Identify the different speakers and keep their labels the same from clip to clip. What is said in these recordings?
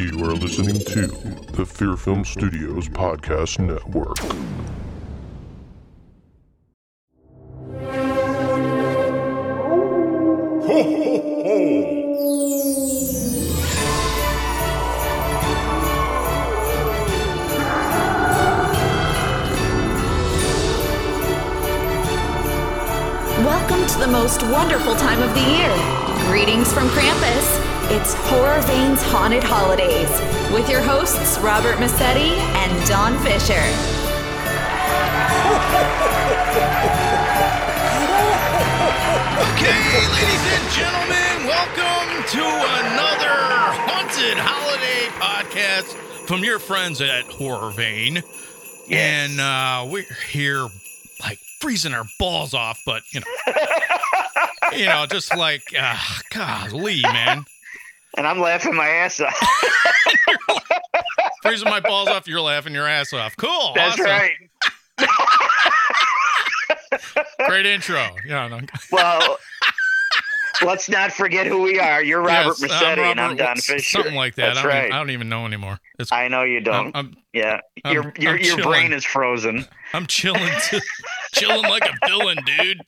Speaker 1: You are listening to the Fear Film Studios Podcast Network.
Speaker 2: Haunted Holidays with your hosts Robert Massetti and Don Fisher.
Speaker 3: Okay, ladies and gentlemen, welcome to another haunted holiday podcast from your friends at Horror Vein. And uh, we're here like freezing our balls off, but you know, you know, just like uh, golly, man,
Speaker 4: and I'm laughing my ass off.
Speaker 3: freezing my balls off. You're laughing your ass off. Cool,
Speaker 4: That's
Speaker 3: awesome.
Speaker 4: right.
Speaker 3: Great intro. Yeah, no,
Speaker 4: Well, let's not forget who we are. You're Robert
Speaker 3: yes,
Speaker 4: Massetti,
Speaker 3: I'm
Speaker 4: and I'm
Speaker 3: Robert-
Speaker 4: Don Fisher.
Speaker 3: Something like that.
Speaker 4: That's
Speaker 3: I, don't
Speaker 4: right.
Speaker 3: even, I don't even know anymore. It's,
Speaker 4: I know you don't.
Speaker 3: I'm,
Speaker 4: yeah,
Speaker 3: I'm-
Speaker 4: your your
Speaker 3: I'm
Speaker 4: your brain is frozen.
Speaker 3: I'm chilling, chilling like a villain, dude.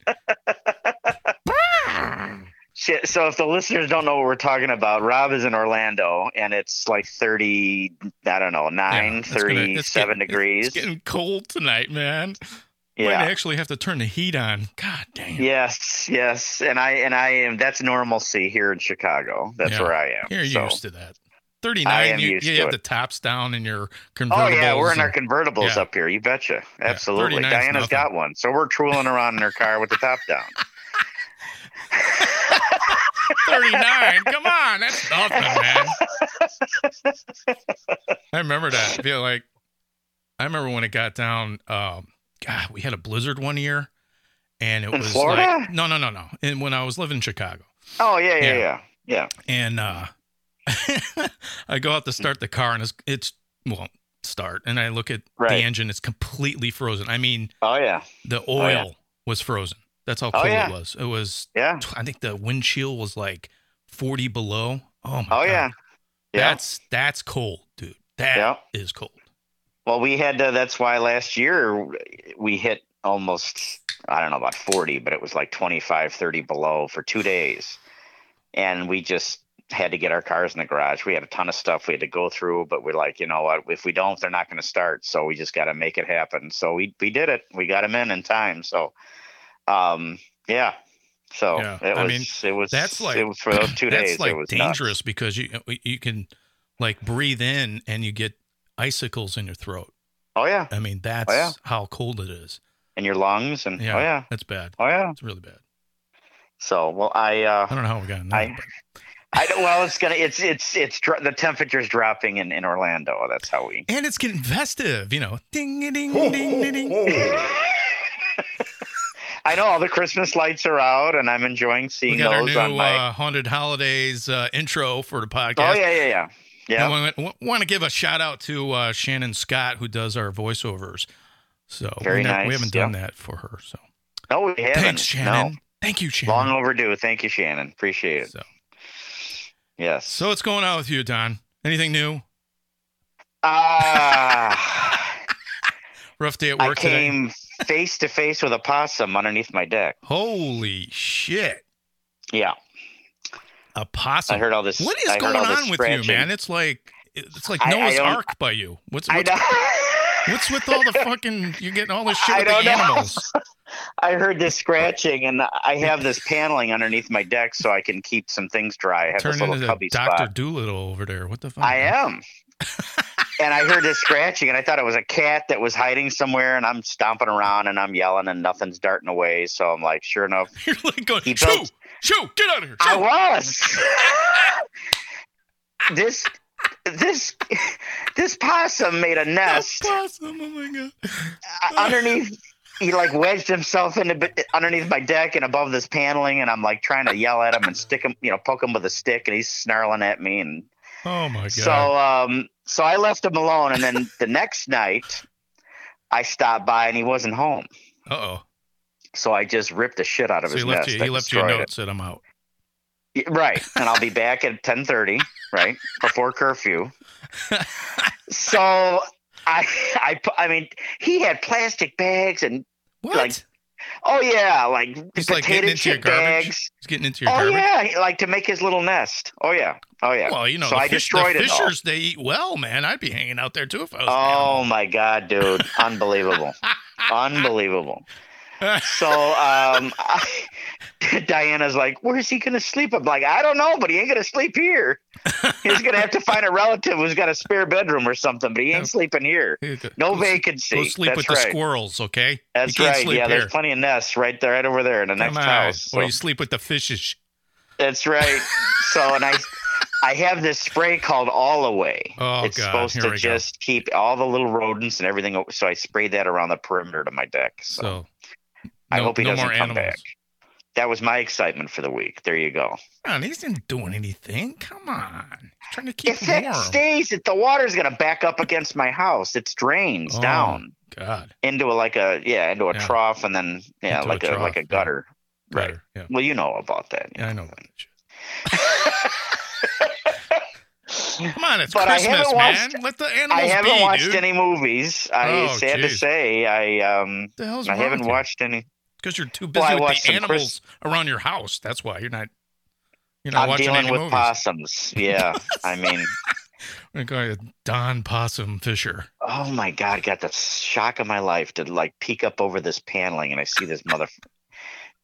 Speaker 4: So if the listeners don't know what we're talking about, Rob is in Orlando, and it's like 30, I don't know, nine,
Speaker 3: Yeah, it's gonna- it's
Speaker 4: 37
Speaker 3: getting-
Speaker 4: degrees.
Speaker 3: It's getting cold tonight, man. Might
Speaker 4: yeah.
Speaker 3: actually have to turn the heat on. God damn.
Speaker 4: Yes, yes, and I and I am. That's normalcy here in Chicago. That's
Speaker 3: Yeah.
Speaker 4: where I am.
Speaker 3: You're
Speaker 4: so.
Speaker 3: used to that.
Speaker 4: I
Speaker 3: 39,
Speaker 4: am
Speaker 3: you, you have
Speaker 4: it.
Speaker 3: the tops down in your
Speaker 4: convertible.
Speaker 3: Oh
Speaker 4: yeah, we're in our convertibles
Speaker 3: Yeah.
Speaker 4: up here. You betcha. Absolutely.
Speaker 3: 39 's
Speaker 4: Diana's
Speaker 3: nothing.
Speaker 4: got one, so we're tooling around in her car with the top down.
Speaker 3: 39. Come on. That's nothing, man. I remember that. Feel like, I remember when it got down. Um, God, we had a blizzard one year. And it
Speaker 4: In
Speaker 3: was
Speaker 4: Florida?
Speaker 3: like, no, no, no, no. And when I was living in Chicago.
Speaker 4: Oh yeah, yeah,
Speaker 3: Yeah.
Speaker 4: yeah, yeah.
Speaker 3: and uh I go out to start the car and it's it's won't start and I look at
Speaker 4: Right.
Speaker 3: the engine it's completely frozen. I mean
Speaker 4: Oh yeah,
Speaker 3: the
Speaker 4: Oh,
Speaker 3: oil
Speaker 4: yeah.
Speaker 3: was frozen. That's how
Speaker 4: Oh,
Speaker 3: cold
Speaker 4: yeah.
Speaker 3: it was. It was
Speaker 4: yeah.
Speaker 3: I think the windshield was like 40 below. Oh my
Speaker 4: Oh
Speaker 3: god.
Speaker 4: yeah, yeah.
Speaker 3: That's that's cold, dude. That is
Speaker 4: Yeah.
Speaker 3: cold.
Speaker 4: Well, we had to, that's why last year we hit almost I don't know about 40, but it was like 25, 30 below for 2 days. And we just had to get our cars in the garage. We had a ton of stuff we had to go through, but we're like, you know what, if we don't, they're not going to start. So we just got to make it happen. So we we did it. We got them in in time. So um yeah. So
Speaker 3: Yeah,
Speaker 4: it
Speaker 3: I
Speaker 4: was
Speaker 3: mean,
Speaker 4: it was
Speaker 3: That's like
Speaker 4: it was for those 2
Speaker 3: that's
Speaker 4: days
Speaker 3: like
Speaker 4: it was
Speaker 3: dangerous
Speaker 4: nuts.
Speaker 3: because you you can like breathe in and you get icicles in your throat.
Speaker 4: Oh yeah.
Speaker 3: I mean, that's
Speaker 4: yeah.
Speaker 3: how cold it is.
Speaker 4: In your lungs and
Speaker 3: Yeah.
Speaker 4: oh yeah.
Speaker 3: That's bad.
Speaker 4: Oh yeah.
Speaker 3: It's really bad.
Speaker 4: So, well I uh
Speaker 3: I don't know how we got in there.
Speaker 4: I- I don't, well, it's gonna. It's it's it's the temperature's dropping in in Orlando. That's how we.
Speaker 3: and it's getting festive, you know. Ding ding ding ding ding.
Speaker 4: I know all the Christmas lights are out, and I'm enjoying
Speaker 3: We
Speaker 4: seeing
Speaker 3: got our
Speaker 4: those
Speaker 3: new
Speaker 4: on my.
Speaker 3: uh, haunted holidays uh, intro for the podcast.
Speaker 4: oh yeah, yeah, yeah, yeah.
Speaker 3: I want, want to give a shout out to uh, Shannon Scott who does our voiceovers. So
Speaker 4: Very
Speaker 3: we,
Speaker 4: nice,
Speaker 3: we haven't done that for her. So
Speaker 4: No, we haven't.
Speaker 3: thanks, Shannon. Thank you, Shannon.
Speaker 4: long overdue. Thank you, Shannon. Appreciate it.
Speaker 3: So,
Speaker 4: Yes.
Speaker 3: so what's going on with you, Don? Anything new?
Speaker 4: Ah,
Speaker 3: Rough day at
Speaker 4: I
Speaker 3: work today.
Speaker 4: Face to face with a possum underneath my deck.
Speaker 3: Holy shit!
Speaker 4: Yeah,
Speaker 3: A possum.
Speaker 4: I heard all this.
Speaker 3: What is
Speaker 4: I
Speaker 3: going on with you, man? It's like it's like
Speaker 4: I- I
Speaker 3: Noah's Ark by you. What's what's, what's with all the fucking? You're getting all this shit with the
Speaker 4: know.
Speaker 3: animals.
Speaker 4: I heard this scratching, and I have this paneling underneath my deck so I can keep some things dry. I have
Speaker 3: Turn
Speaker 4: this little cubby
Speaker 3: Doctor. Dolittle over there. What the fuck?
Speaker 4: I am. and I heard this scratching, and I thought it was a cat that was hiding somewhere, and I'm stomping around and I'm yelling, and nothing's darting away. So I'm like, sure enough,
Speaker 3: You're like going,
Speaker 4: He
Speaker 3: shoo,
Speaker 4: built-
Speaker 3: shoo, get out of here.
Speaker 4: I
Speaker 3: shoo."
Speaker 4: was. this, this, this possum made a nest
Speaker 3: possum. Oh my god.
Speaker 4: uh, underneath. He like wedged himself in a bit underneath my deck and above this paneling, and I'm like trying to yell at him and stick him, you know, poke him with a stick, and he's snarling at me, and
Speaker 3: Oh my god.
Speaker 4: So um so I left him alone and then the next night I stopped by and he wasn't home.
Speaker 3: uh oh.
Speaker 4: So I just ripped the shit out of
Speaker 3: So he
Speaker 4: his
Speaker 3: left
Speaker 4: nest.
Speaker 3: you. He left you a note. Said I'm out.
Speaker 4: Right, and I'll be back at ten thirty. Right before curfew. so I, I, I mean, he had plastic bags and
Speaker 3: What?
Speaker 4: Like, oh yeah, like
Speaker 3: He's like getting into your garbage.
Speaker 4: bags.
Speaker 3: He's getting into your
Speaker 4: Oh
Speaker 3: garbage.
Speaker 4: yeah, like to make his little nest. Oh yeah, oh yeah.
Speaker 3: Well, you know,
Speaker 4: so
Speaker 3: the,
Speaker 4: I
Speaker 3: fish,
Speaker 4: destroyed
Speaker 3: the
Speaker 4: it all.
Speaker 3: fishers they eat well, man. I'd be hanging out there too if I was.
Speaker 4: Oh my god, dude, unbelievable, unbelievable. So um, I, Diana's like, "Where's he gonna sleep?" I'm like, "I don't know, but he ain't gonna sleep here. He's gonna have to find a relative who's got a spare bedroom or something, but he ain't sleeping here. No
Speaker 3: Go
Speaker 4: vacancy.
Speaker 3: Go sleep
Speaker 4: That's
Speaker 3: with
Speaker 4: right.
Speaker 3: the squirrels, okay?
Speaker 4: That's right. Yeah,
Speaker 3: here.
Speaker 4: there's plenty of nests right there, right over there in the
Speaker 3: Come
Speaker 4: next
Speaker 3: on.
Speaker 4: house.
Speaker 3: Or you sleep with the fishes.
Speaker 4: That's right. So, and I, I have this spray called All Away.
Speaker 3: Oh,
Speaker 4: it's
Speaker 3: God.
Speaker 4: supposed
Speaker 3: Here
Speaker 4: to
Speaker 3: we go.
Speaker 4: just keep all the little rodents and everything. So I sprayed that around the perimeter of my deck. So,
Speaker 3: So
Speaker 4: I
Speaker 3: no-
Speaker 4: hope he
Speaker 3: no
Speaker 4: doesn't come
Speaker 3: animals.
Speaker 4: back. That was my excitement for the week. There you go.
Speaker 3: Man, he's not doing anything. Come on. He's trying to keep
Speaker 4: If it
Speaker 3: warm.
Speaker 4: stays, it, the water's going to back up against my house. It's drains
Speaker 3: Oh.
Speaker 4: down
Speaker 3: God.
Speaker 4: into a, like a yeah into a
Speaker 3: Yeah.
Speaker 4: trough and then yeah
Speaker 3: Into
Speaker 4: like a, like
Speaker 3: trough,
Speaker 4: a
Speaker 3: yeah.
Speaker 4: gutter. Right.
Speaker 3: Better. Yeah.
Speaker 4: Well, you know about that.
Speaker 3: Yeah, I know about that. Come on, it's
Speaker 4: But I
Speaker 3: Christmas,
Speaker 4: haven't
Speaker 3: man.
Speaker 4: watched-
Speaker 3: Let the animals
Speaker 4: I haven't
Speaker 3: be,
Speaker 4: watched
Speaker 3: dude.
Speaker 4: any movies. I
Speaker 3: Oh,
Speaker 4: sad to say I um
Speaker 3: the hell's
Speaker 4: I haven't
Speaker 3: with you?
Speaker 4: watched any.
Speaker 3: Because you're too
Speaker 4: Well,
Speaker 3: busy with the animals around your house. That's why you're not. You're not
Speaker 4: I'm
Speaker 3: watching
Speaker 4: dealing
Speaker 3: any
Speaker 4: with
Speaker 3: movies.
Speaker 4: possums. Yeah, I mean,
Speaker 3: We're going to Don Possum Fisher.
Speaker 4: oh my god, I got the shock of my life to like peek up over this paneling and I see this mother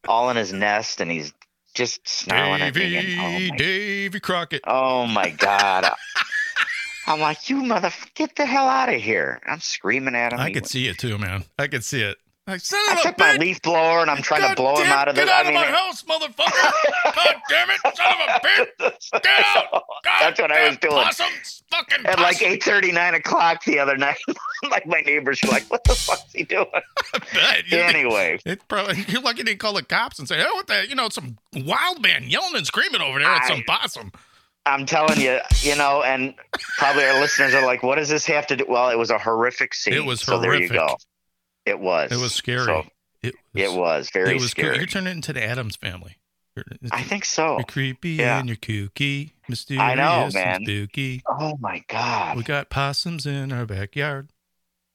Speaker 4: all in his nest and he's just snarling at me.
Speaker 3: Davy,
Speaker 4: And, oh, my,
Speaker 3: Davy Crockett.
Speaker 4: oh my god. I'm like, you mother, get the hell out of here! I'm screaming at him.
Speaker 3: I could see it too, man. I could see it. Like, son
Speaker 4: I took my leaf blower and I'm trying
Speaker 3: God
Speaker 4: to blow him out of the.
Speaker 3: Get out
Speaker 4: I mean,
Speaker 3: of my house, motherfucker! God damn it, son of a bitch! Get out! God
Speaker 4: That's what I was doing.
Speaker 3: Possums, fucking
Speaker 4: At like eight thirty, nine o'clock the other night, like my neighbors were like, "What the fuck's he doing?" Anyway,
Speaker 3: It probably you're lucky they didn't call the cops and say, "Oh, what the? You know, some wild man yelling and screaming over there at some possum."
Speaker 4: I'm telling you, you know, and probably our listeners are like, "What does this have to do?" Well, it was a horrific scene.
Speaker 3: It was
Speaker 4: so there you go. It was.
Speaker 3: It was scary.
Speaker 4: So
Speaker 3: it
Speaker 4: it was very
Speaker 3: it was
Speaker 4: scary.
Speaker 3: You're turning into the Addams family. It's-
Speaker 4: I think so.
Speaker 3: you're creepy
Speaker 4: yeah.
Speaker 3: and you're kooky, mysterious
Speaker 4: I know,
Speaker 3: and
Speaker 4: man.
Speaker 3: spooky.
Speaker 4: Oh my god.
Speaker 3: We got possums in our backyard.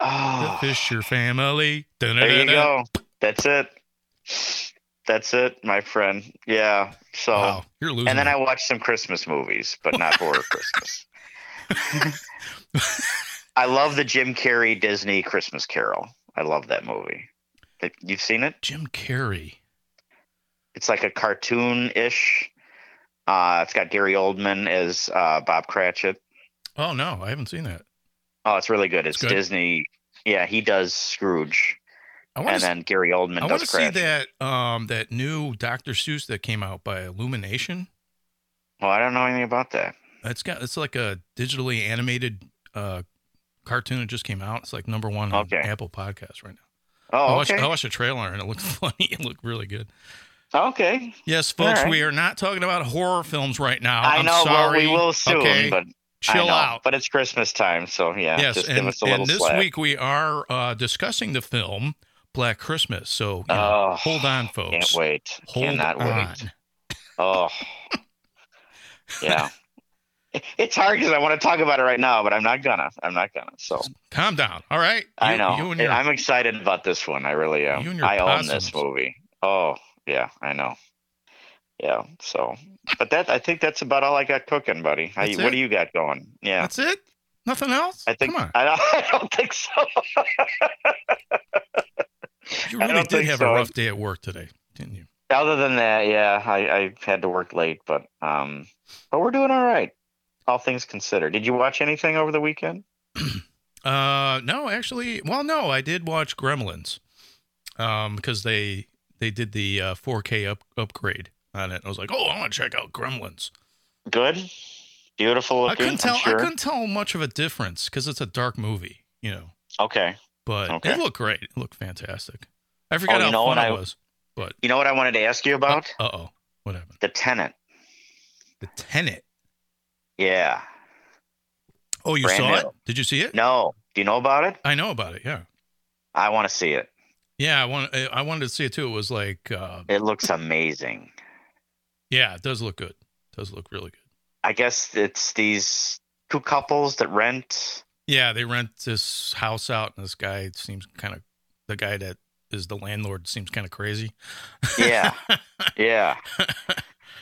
Speaker 3: The
Speaker 4: Oh,
Speaker 3: Fisher family.
Speaker 4: there you go. That's it. That's it, my friend. Yeah. So,
Speaker 3: Wow, you're losing.
Speaker 4: and then. I watched some Christmas movies, but not horror Christmas. I love the Jim Carrey Disney Christmas Carol. I love that movie. You've seen it?
Speaker 3: Jim Carrey.
Speaker 4: It's like a cartoon ish. Uh, it's got Gary Oldman as uh, Bob Cratchit.
Speaker 3: Oh no, I haven't seen that.
Speaker 4: Oh, it's really good. It's
Speaker 3: good?
Speaker 4: Disney. Yeah, he does Scrooge, and
Speaker 3: to.
Speaker 4: then Gary Oldman
Speaker 3: I want to see that um that new Dr. Seuss that came out by Illumination.
Speaker 4: Well, I don't know anything about that.
Speaker 3: It's got it's like a digitally animated uh cartoon that just came out. It's like number one on
Speaker 4: Okay.
Speaker 3: Apple Podcasts right now.
Speaker 4: Oh,
Speaker 3: I watched
Speaker 4: okay.
Speaker 3: I watched a trailer and it looked funny. It looked really good.
Speaker 4: Okay.
Speaker 3: Yes, folks,
Speaker 4: right.
Speaker 3: we are not talking about horror films right now.
Speaker 4: I
Speaker 3: I'm
Speaker 4: know.
Speaker 3: sorry.
Speaker 4: Well, we will soon,
Speaker 3: okay,
Speaker 4: but
Speaker 3: chill
Speaker 4: know.
Speaker 3: out.
Speaker 4: But it's Christmas time, so yeah.
Speaker 3: yes,
Speaker 4: just
Speaker 3: and,
Speaker 4: give us a little
Speaker 3: and this
Speaker 4: slack.
Speaker 3: week we are uh, discussing the film Black Christmas. So you know,
Speaker 4: Oh,
Speaker 3: hold on, folks.
Speaker 4: Can't wait.
Speaker 3: Hold
Speaker 4: Cannot
Speaker 3: on.
Speaker 4: wait. Oh, yeah. It's hard because I want to talk about it right now, but I'm not gonna. I'm not gonna. So
Speaker 3: Calm down. All right.
Speaker 4: I know.
Speaker 3: You and your,
Speaker 4: I'm excited about this one. I really am.
Speaker 3: You and your
Speaker 4: I own this movie. Oh yeah, I know. Yeah. So, but that I think that's about all I got cooking, buddy. How you, what do you got going? Yeah.
Speaker 3: That's it. Nothing else.
Speaker 4: I think
Speaker 3: Come on.
Speaker 4: I, I don't think so.
Speaker 3: You really did have
Speaker 4: so.
Speaker 3: a rough day at work today, didn't you?
Speaker 4: Other than that, yeah, I, I had to work late, but um, but we're doing all right, all things considered. Did you watch anything over the weekend?
Speaker 3: Uh, no, actually, well, no, I did watch Gremlins, um, because they they did the uh, 4K up, upgrade on it. I was like, oh, I want to check out Gremlins.
Speaker 4: Good, beautiful
Speaker 3: I couldn't tell.
Speaker 4: Sure.
Speaker 3: I couldn't tell much of a difference because it's a dark movie, you know.
Speaker 4: Okay,
Speaker 3: But
Speaker 4: Okay.
Speaker 3: it looked great. It looked fantastic. I forgot
Speaker 4: Oh, you
Speaker 3: how
Speaker 4: know
Speaker 3: fun
Speaker 4: what
Speaker 3: it
Speaker 4: I-
Speaker 3: was. But
Speaker 4: you know what I wanted to ask you about?
Speaker 3: uh oh, what happened?
Speaker 4: the tenant.
Speaker 3: The Tenet.
Speaker 4: Yeah.
Speaker 3: Oh, you
Speaker 4: Brand
Speaker 3: saw
Speaker 4: new.
Speaker 3: it? Did you see it?
Speaker 4: No. Do you know about it?
Speaker 3: I know about it. Yeah,
Speaker 4: I want to see it.
Speaker 3: yeah. I want. I wanted to see it too. It was like, uh,
Speaker 4: It looks amazing.
Speaker 3: yeah, it does look good. It does look really good.
Speaker 4: I guess it's these two couples that rent.
Speaker 3: Yeah, they rent this house out, and this guy seems kind of the guy that is the landlord seems kind of crazy.
Speaker 4: Yeah, yeah.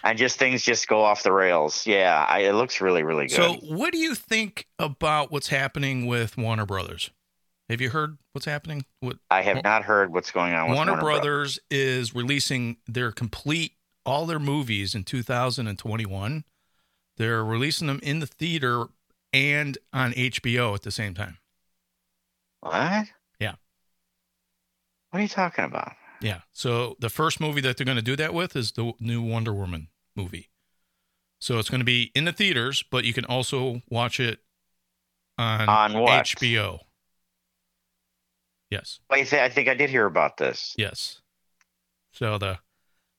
Speaker 4: And just things just go off the rails. Yeah, I, it looks really, really good.
Speaker 3: So, what do you think about what's happening with Warner Brothers? Have you heard what's happening? What
Speaker 4: I have not heard what's going on with
Speaker 3: Warner,
Speaker 4: Warner,
Speaker 3: Brothers is releasing their complete all their movies in 2021. They're releasing them in the theater and on HBO at the same time.
Speaker 4: What?
Speaker 3: Yeah.
Speaker 4: What are you talking about?
Speaker 3: Yeah. So the first movie that they're going to do that with is the new Wonder Woman movie. So it's going to be in the theaters, but you can also watch it on,
Speaker 4: On what?
Speaker 3: HBO. Yes.
Speaker 4: I, th- I think I did hear about this.
Speaker 3: Yes. So the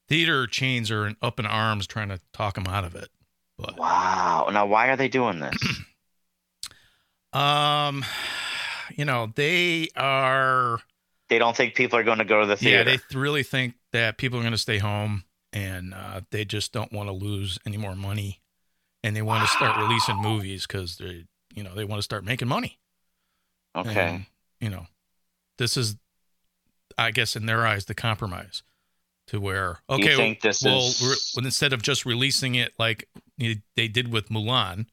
Speaker 3: theater chains are in, up in arms trying to talk them out of it. But
Speaker 4: Wow. Now, why are they doing this?
Speaker 3: um, you know they are.
Speaker 4: they don't think people are going to go to the theater.
Speaker 3: Yeah, they th- really think that people are going to stay home, and uh, they just don't want to lose any more money, and they want to start releasing movies because they, you know, they want to start making money.
Speaker 4: okay.
Speaker 3: And, you know, this is, I guess, in their eyes, the compromise to where okay, well,
Speaker 4: is
Speaker 3: well, instead of just releasing it like they did with Mulan,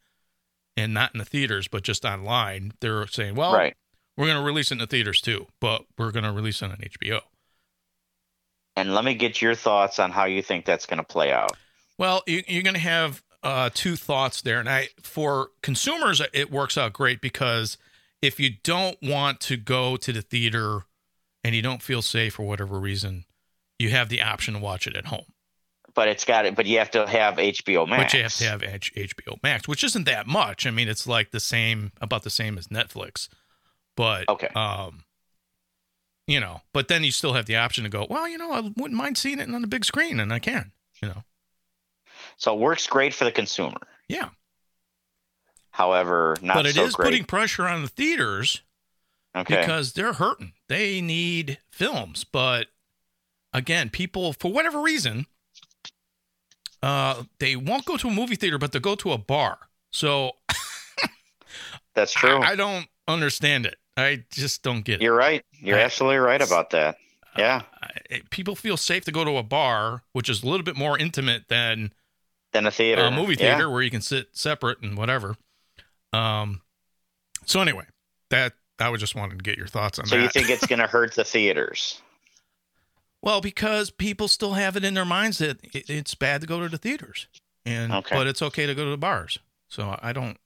Speaker 3: and not in the theaters but just online, they're saying, well,
Speaker 4: right?
Speaker 3: we're going to release it in the theaters too, but we're going to release it on HBO.
Speaker 4: And let me get your thoughts on how you think that's going to play out.
Speaker 3: Well, you, you're going to have uh, two thoughts there, and I for consumers it works out great because if you don't want to go to the theater and you don't feel safe for whatever reason, you have the option to watch it at home.
Speaker 4: But it's got it. But you have to have HBO Max.
Speaker 3: But you have to have H- HBO Max, which isn't that much. I mean, it's like the same, about the same as Netflix. But
Speaker 4: Okay.
Speaker 3: um, you know, but then you still have the option to go. Well, you know, I wouldn't mind seeing it on the big screen, and I can. You know,
Speaker 4: So it works great for the consumer.
Speaker 3: yeah.
Speaker 4: However, not
Speaker 3: but it
Speaker 4: so
Speaker 3: is
Speaker 4: great.
Speaker 3: putting pressure on the theaters
Speaker 4: okay.
Speaker 3: because they're hurting. They need films, but again, people for whatever reason, uh, they won't go to a movie theater, but they'll go to a bar. So
Speaker 4: That's true.
Speaker 3: I, I don't understand it. I just don't get it.
Speaker 4: You're right. You're
Speaker 3: I-
Speaker 4: absolutely right about that. Yeah.
Speaker 3: I- people feel safe to go to a bar, which is a little bit more intimate than
Speaker 4: than a theater.
Speaker 3: a movie
Speaker 4: Yeah.
Speaker 3: theater where you can sit separate and whatever. Um. So anyway, that I was just wanted to get your thoughts on
Speaker 4: So
Speaker 3: that.
Speaker 4: you think it's going to hurt the theaters?
Speaker 3: Well, because people still have it in their minds that it, it's bad to go to the theaters, and
Speaker 4: Okay.
Speaker 3: but it's okay to go to the bars. So I don't,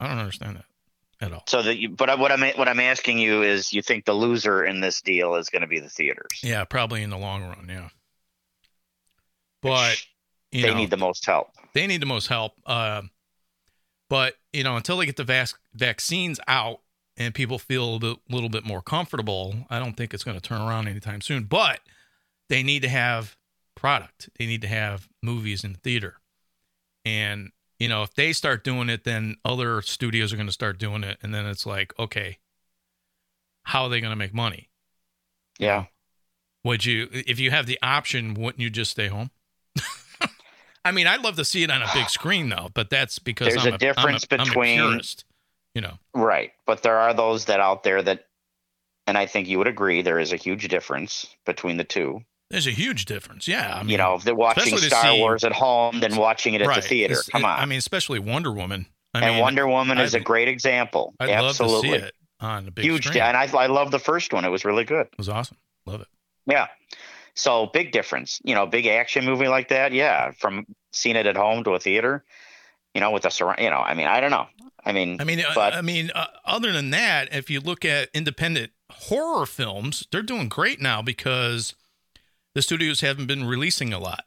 Speaker 3: I don't understand that at all.
Speaker 4: So that you, but what I'm what I'm asking you is, you think the loser in this deal is going to be the theaters?
Speaker 3: Yeah, probably in the long run, yeah. But you
Speaker 4: they
Speaker 3: know,
Speaker 4: need the most help.
Speaker 3: they need the most help. Uh, but you know, until they get the vac- vaccines out and people feel a little bit, little bit more comfortable, I don't think it's going to turn around anytime soon. But they need to have product. They need to have movies in the theater, and you know, if they start doing it, then other studios are going to start doing it, and then it's like, okay, how are they going to make money?
Speaker 4: Yeah.
Speaker 3: Would you, if you have the option, wouldn't you just stay home? I mean, I'd love to see it on a big screen, though, but that's because
Speaker 4: There's
Speaker 3: I'm
Speaker 4: a difference
Speaker 3: I'm a, I'm a
Speaker 4: between-
Speaker 3: purist, you know.
Speaker 4: Right. But there are those that out there that, and I think you would agree, there is a huge difference between the two.
Speaker 3: There's a huge difference. Yeah, I mean,
Speaker 4: you know, if they're watching Star
Speaker 3: see-
Speaker 4: Wars at home than watching it at
Speaker 3: right,
Speaker 4: the theater.
Speaker 3: it's-
Speaker 4: Come on.
Speaker 3: I mean, especially Wonder Woman. I
Speaker 4: and
Speaker 3: mean,
Speaker 4: Wonder Woman is
Speaker 3: I'd-
Speaker 4: a great example.
Speaker 3: I'd
Speaker 4: Absolutely.
Speaker 3: love to see it on the big
Speaker 4: Huge.
Speaker 3: screen.
Speaker 4: And I, I love the first one. It was really good.
Speaker 3: it was awesome. Love it.
Speaker 4: Yeah. So big difference. You know, big action movie like that. Yeah. From seeing it at home to a theater, you know, with a surround, you know, I mean, I don't know. I mean,
Speaker 3: I mean, uh,
Speaker 4: but
Speaker 3: I mean, uh, other than that, if you look at independent horror films, they're doing great now because the studios haven't been releasing a lot.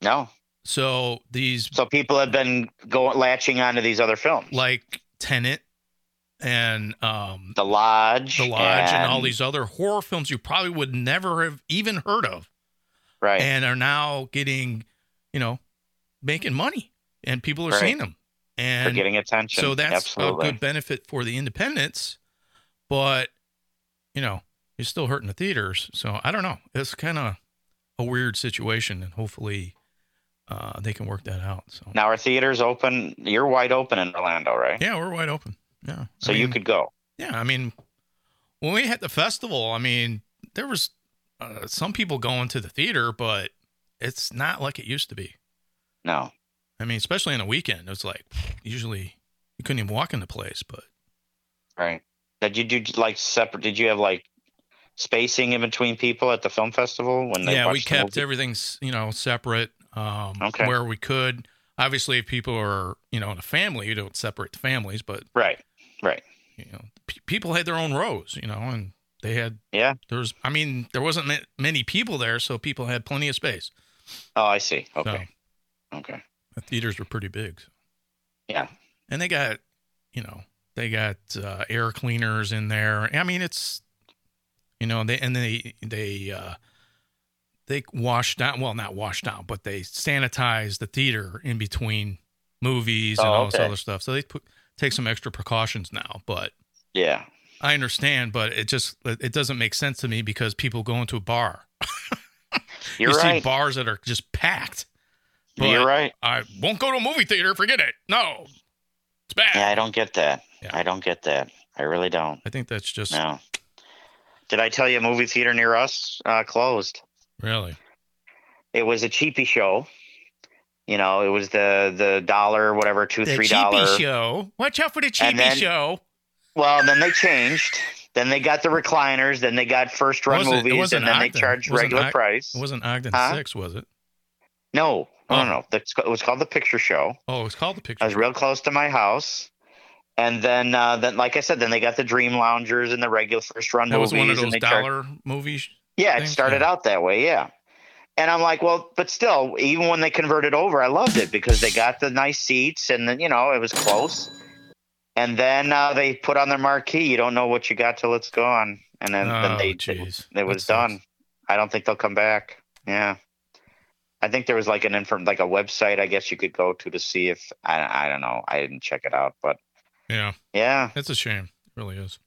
Speaker 4: no.
Speaker 3: So these
Speaker 4: So people have been going latching onto these other films.
Speaker 3: like Tenet and um,
Speaker 4: The Lodge.
Speaker 3: The Lodge and, all these other horror films you probably would never have even heard of,
Speaker 4: Right.
Speaker 3: and are now getting, you know, making money, and people are
Speaker 4: Right.
Speaker 3: seeing them,
Speaker 4: and
Speaker 3: and
Speaker 4: getting attention.
Speaker 3: so that's
Speaker 4: Absolutely.
Speaker 3: a good benefit for the independents, but you know, you're still hurting the theaters. So I don't know. It's kind of a weird situation, and hopefully uh, they can work that out. So
Speaker 4: Now our theater's open. You're wide open in Orlando, right?
Speaker 3: yeah, we're wide open. Yeah.
Speaker 4: So
Speaker 3: I
Speaker 4: you could go.
Speaker 3: Yeah, I mean, when we had the festival, I mean, there was uh, some people going to the theater, but it's not like it used to be.
Speaker 4: No.
Speaker 3: I mean, especially on a weekend, it's like usually you couldn't even walk in the place. But
Speaker 4: Right. Did you do like separate? Did you have like spacing in between people at the film festival when they?
Speaker 3: yeah, we kept everything you know separate um,
Speaker 4: Okay.
Speaker 3: where we could. Obviously, if people are you know in a family, you don't separate the families, but
Speaker 4: Right. Right.
Speaker 3: you know, p- people had their own rows, you know, and they had
Speaker 4: Yeah.
Speaker 3: there was. I mean, there wasn't many people there, so people had plenty of space.
Speaker 4: Oh, I see. Okay.
Speaker 3: So
Speaker 4: Okay.
Speaker 3: the theaters were pretty big. so.
Speaker 4: Yeah.
Speaker 3: and they got you know they got uh, air cleaners in there i mean it's you know they and they they uh they wash down well not wash down but they sanitize the theater in between movies and
Speaker 4: Oh,
Speaker 3: all this other stuff so they put take some extra precautions now but
Speaker 4: Yeah.
Speaker 3: i understand but it just it doesn't make sense to me because people go into a bar
Speaker 4: You're
Speaker 3: you
Speaker 4: right.
Speaker 3: see bars that are just packed but
Speaker 4: You're right.
Speaker 3: i won't go to a movie theater forget it no it's bad
Speaker 4: Yeah, I don't get that.
Speaker 3: Yeah.
Speaker 4: I don't get that. I really don't.
Speaker 3: i think that's just
Speaker 4: No. Did I tell you a movie theater near us uh, closed?
Speaker 3: really
Speaker 4: It was a cheapy show. You know, it was the the dollar, whatever, two
Speaker 3: the
Speaker 4: three
Speaker 3: cheapy
Speaker 4: dollar.
Speaker 3: show. Watch out for the cheapy
Speaker 4: then-
Speaker 3: show.
Speaker 4: Well, then they changed. Then they got the recliners. Then they got first run
Speaker 3: Was it- it
Speaker 4: movies,
Speaker 3: wasn't
Speaker 4: and then they charged regular
Speaker 3: Og-
Speaker 4: price.
Speaker 3: It wasn't Ogden
Speaker 4: Huh?
Speaker 3: Six, was it?
Speaker 4: No, no,
Speaker 3: Oh.
Speaker 4: no. That's, it was called the Picture Show.
Speaker 3: Oh, it was called the picture.
Speaker 4: I was real close to my house. And then, uh, then, like I said, then they got the Dream Loungers and the regular first run
Speaker 3: that was one of those dollar movies.
Speaker 4: Yeah, it started
Speaker 3: Yeah.
Speaker 4: out that way. Yeah. And I'm like, well, but still, even when they converted over, I loved it because they got the nice seats and then, you know, it was close. And then uh, they put on their marquee, you don't know what you got till it's gone. And then, then
Speaker 3: Oh,
Speaker 4: they,
Speaker 3: jeez.
Speaker 4: it was
Speaker 3: That
Speaker 4: done. I don't think they'll come back. Yeah. I think there was like an inform like a website I guess you could go to to see if I I don't know. I didn't check it out, but
Speaker 3: Yeah,
Speaker 4: yeah,
Speaker 3: that's a shame. It really is.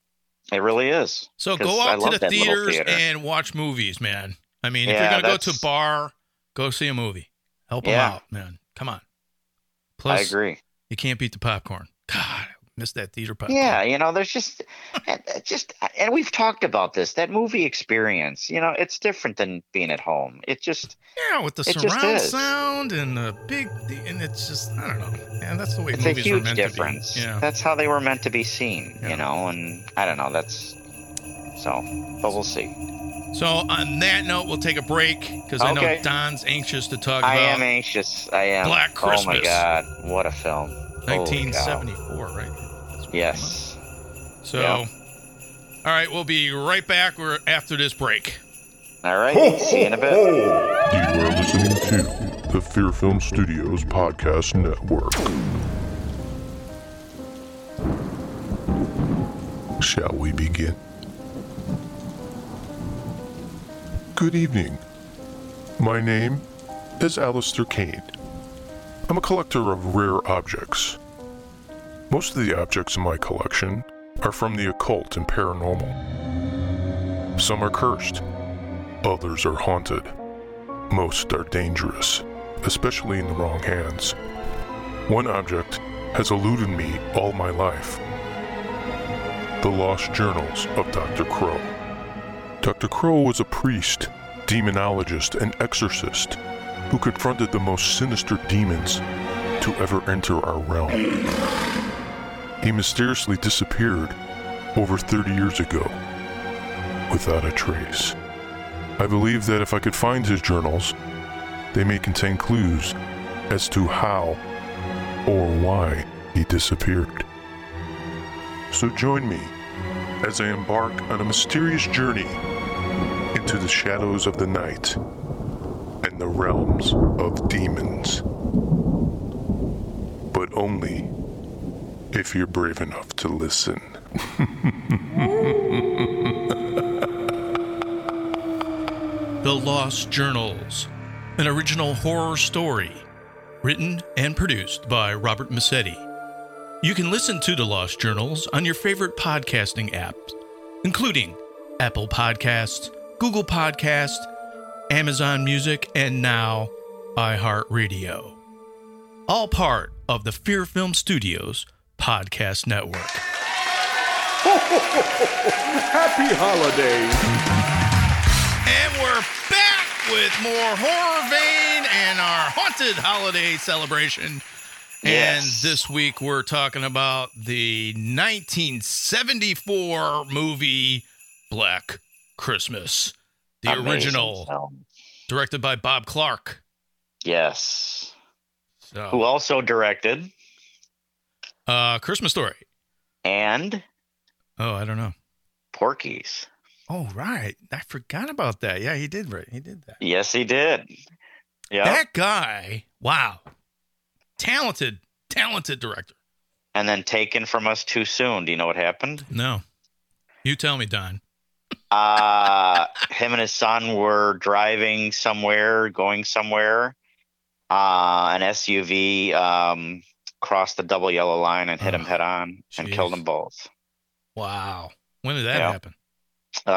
Speaker 4: it really is.
Speaker 3: So go out to the theaters
Speaker 4: theater.
Speaker 3: and watch movies, man. I mean, if you're gonna go to a bar, go see a movie. Help them out, man. Come on. Plus, I
Speaker 4: agree.
Speaker 3: you can't beat the popcorn. God, I miss that theater popcorn.
Speaker 4: Yeah, you know, there's just, and- and just, and we've talked about this. That movie experience, you know, it's different than being at home. It just,
Speaker 3: Yeah, with the surround sound and the big, and it's just I don't know. Yeah, that's the way
Speaker 4: it's a
Speaker 3: movies were
Speaker 4: huge
Speaker 3: meant
Speaker 4: difference.
Speaker 3: to be. Yeah.
Speaker 4: That's how they were meant to be seen,
Speaker 3: Yeah.
Speaker 4: you know. And I don't know. That's so, but we'll see.
Speaker 3: So on that note, we'll take a break because I know Don's anxious to talk
Speaker 4: I am anxious. I am.
Speaker 3: Black Christmas.
Speaker 4: Oh my God, what a film!
Speaker 3: 1974, right? That's what
Speaker 4: Yes.
Speaker 3: So,
Speaker 4: Yeah.
Speaker 3: all right, we'll be right back. We're after this break.
Speaker 4: All right. See you in a bit.
Speaker 1: You are listening to the Fear Film Studios Podcast Network. Shall we begin? Good evening. My name is Alistair Kane. I'm a collector of rare objects. Most of the objects in my collection are from the occult and paranormal. Some are cursed, Others are haunted. Most are dangerous, especially in the wrong hands. One object has eluded me all my life the lost journals of Dr. Crow. Dr. Crow was a priest, demonologist, and exorcist who confronted the most sinister demons to ever enter our realm. He mysteriously disappeared over 30 years ago without a trace. I believe that if I could find his journals, they may contain clues as to how or why he disappeared. So join me as I embark on a mysterious journey into the shadows of the night and the realms of demons. But only if you're brave enough to listen.
Speaker 3: The Lost Journals, an original horror story, written and produced by Robert Massetti. You can listen to The Lost Journals on your favorite podcasting apps, including Apple Podcasts, Google Podcasts, Amazon Music, and now iHeartRadio. All part of the Fear Film Studios podcast network.
Speaker 5: Happy holidays.
Speaker 3: And we're back with more Horror Vein and our haunted holiday celebration. And this week we're talking about the 1974 movie Black Christmas, the
Speaker 4: Amazing
Speaker 3: original,
Speaker 4: film.
Speaker 3: directed by Bob Clark.
Speaker 4: Yes. Who also directed
Speaker 3: uh, Christmas Story.
Speaker 4: and
Speaker 3: Oh, I don't know.
Speaker 4: Porky's.
Speaker 3: Oh, right. I forgot about that. Yeah, he did. Right, he did that.
Speaker 4: Yes, he did. Yeah.
Speaker 3: That guy. Wow. Talented, talented director.
Speaker 4: and then taken from us too soon. Do you know what happened?
Speaker 3: No, you tell me, Don.
Speaker 4: Uh, him and his son were driving somewhere, going somewhere. Uh, an SUV um, crossed the double yellow line and hit him
Speaker 3: Oh,
Speaker 4: head on and killed them both.
Speaker 3: Wow. When did that
Speaker 4: Yeah.
Speaker 3: happen?
Speaker 4: Uh,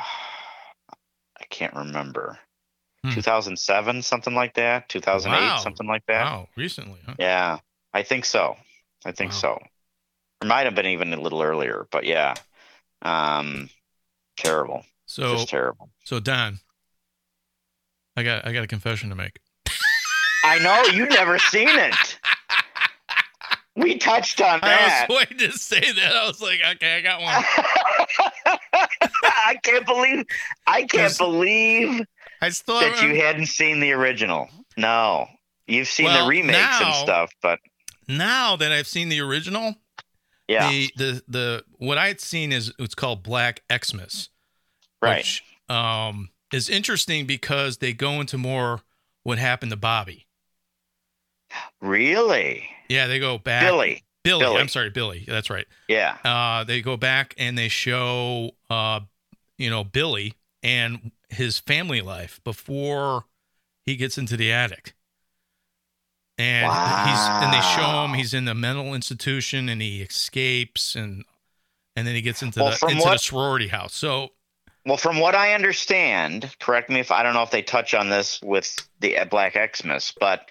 Speaker 4: I can't remember.
Speaker 3: Hmm.
Speaker 4: 2007, something like that. 2008,
Speaker 3: Wow.
Speaker 4: something like that.
Speaker 3: Wow, recently, huh?
Speaker 4: Yeah, I think so. I think
Speaker 3: Wow.
Speaker 4: so. It might have been even a little earlier, but yeah. Um, terrible.
Speaker 3: So,
Speaker 4: Just terrible.
Speaker 3: so Don, I got, I got a confession to make.
Speaker 4: I know you've never seen it. We touched on that.
Speaker 3: I was waiting to say that. I was like, okay, I got one.
Speaker 4: I can't believe I can't believe
Speaker 3: I still
Speaker 4: that you hadn't seen the original. No. You've seen
Speaker 3: Well,
Speaker 4: the remakes
Speaker 3: now-
Speaker 4: and stuff, but
Speaker 3: now that I've seen the original,
Speaker 4: yeah,
Speaker 3: the the the what I had seen is it's called Black Xmas.
Speaker 4: right.
Speaker 3: which um, is interesting because they go into more what happened to Bobby.
Speaker 4: Really?
Speaker 3: Yeah, they go back.
Speaker 4: Billy.
Speaker 3: Billy.
Speaker 4: Billy.
Speaker 3: I'm sorry, Billy. That's right.
Speaker 4: Yeah.
Speaker 3: Uh, they go back and they show, uh, you know, Billy and his family life before he gets into the attic. And he's and they show him he's in the mental institution and he escapes and and then he gets into
Speaker 4: Well,
Speaker 3: the into the sorority house. So
Speaker 4: Well, from what I understand, correct me if I don't know if they touch on this with the Black Xmas, but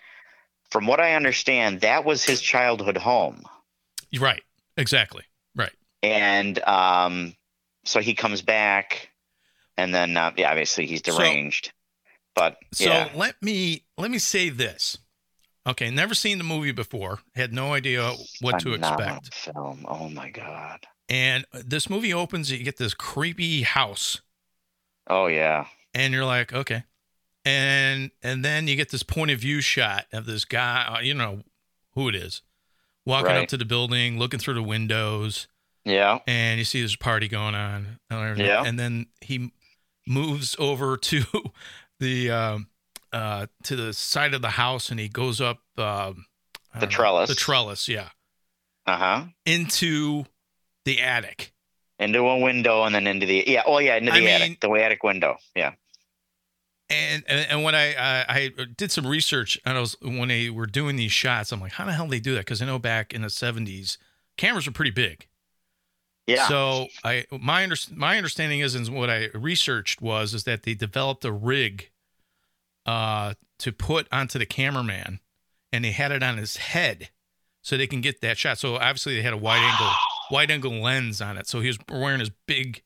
Speaker 4: from what I understand, that was his childhood home,
Speaker 3: right, exactly, right.
Speaker 4: and um, so he comes back, and then uh, yeah, obviously he's
Speaker 3: So-
Speaker 4: deranged, but
Speaker 3: So
Speaker 4: yeah,
Speaker 3: let me let me say this. Okay, never seen the movie before, had no idea what to expect.
Speaker 4: Film, oh my god,
Speaker 3: And this movie opens, you get this creepy house,
Speaker 4: oh yeah,
Speaker 3: and you're like, okay. And and then you get this point of view shot of this guy, uh, you know who it is, walking up to the building, looking through the windows,
Speaker 4: yeah,
Speaker 3: and you see this party going on. and.
Speaker 4: Yeah.
Speaker 3: And then he moves over to the um, uh, to the side of the house, and he goes up um,
Speaker 4: The
Speaker 3: don't know,
Speaker 4: trellis.
Speaker 3: The trellis, yeah,
Speaker 4: uh huh,
Speaker 3: into the attic.
Speaker 4: into a window and then into the yeah, oh yeah, into
Speaker 3: I
Speaker 4: the
Speaker 3: mean-
Speaker 4: attic, the attic window, yeah,
Speaker 3: And and, and when I, I I did some research, and I was when they were doing these shots, I'm like, how the hell they do that? Because I know back in the '70s, cameras were pretty big.
Speaker 4: yeah,
Speaker 3: So I my under, my understanding is, and what I researched was, is that they developed a rig uh, to put onto the cameraman, and they had it on his head, so they can get that shot. So obviously they had a wide angle wide angle lens on it, so he was wearing his big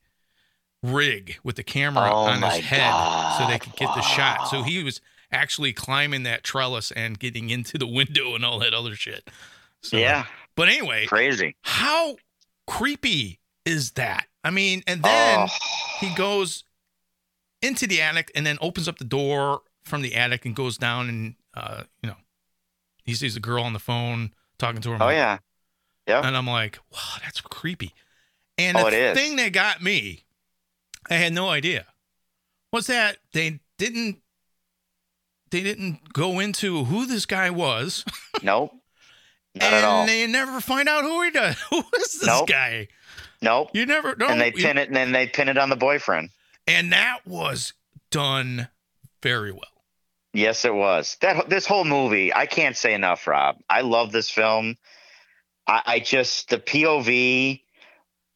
Speaker 3: rig with the camera
Speaker 4: Oh
Speaker 3: on his head, so they could get the shot. So he was actually climbing that trellis and getting into the window and all that other shit. So,
Speaker 4: yeah,
Speaker 3: But anyway,
Speaker 4: crazy.
Speaker 3: how creepy is that? I mean, and then
Speaker 4: oh.
Speaker 3: he goes into the attic and then opens up the door from the attic and goes down and uh, you know, he sees a girl on the phone talking to her.
Speaker 4: Oh
Speaker 3: mom.
Speaker 4: yeah, yeah.
Speaker 3: And I'm like, wow, that's creepy. And
Speaker 4: Oh,
Speaker 3: the thing that got me, I had no idea, was that they didn't they didn't go into who this guy was.
Speaker 4: Nope. Not
Speaker 3: and
Speaker 4: at all.
Speaker 3: they never find out who he does. Who is this
Speaker 4: Nope.
Speaker 3: guy?
Speaker 4: nope.
Speaker 3: You never know.
Speaker 4: and they
Speaker 3: You-
Speaker 4: pin it, and then they pin it on the boyfriend.
Speaker 3: and that was done very well.
Speaker 4: Yes, it was. That this whole movie, I can't say enough, Rob. I love this film. I, I just the POV,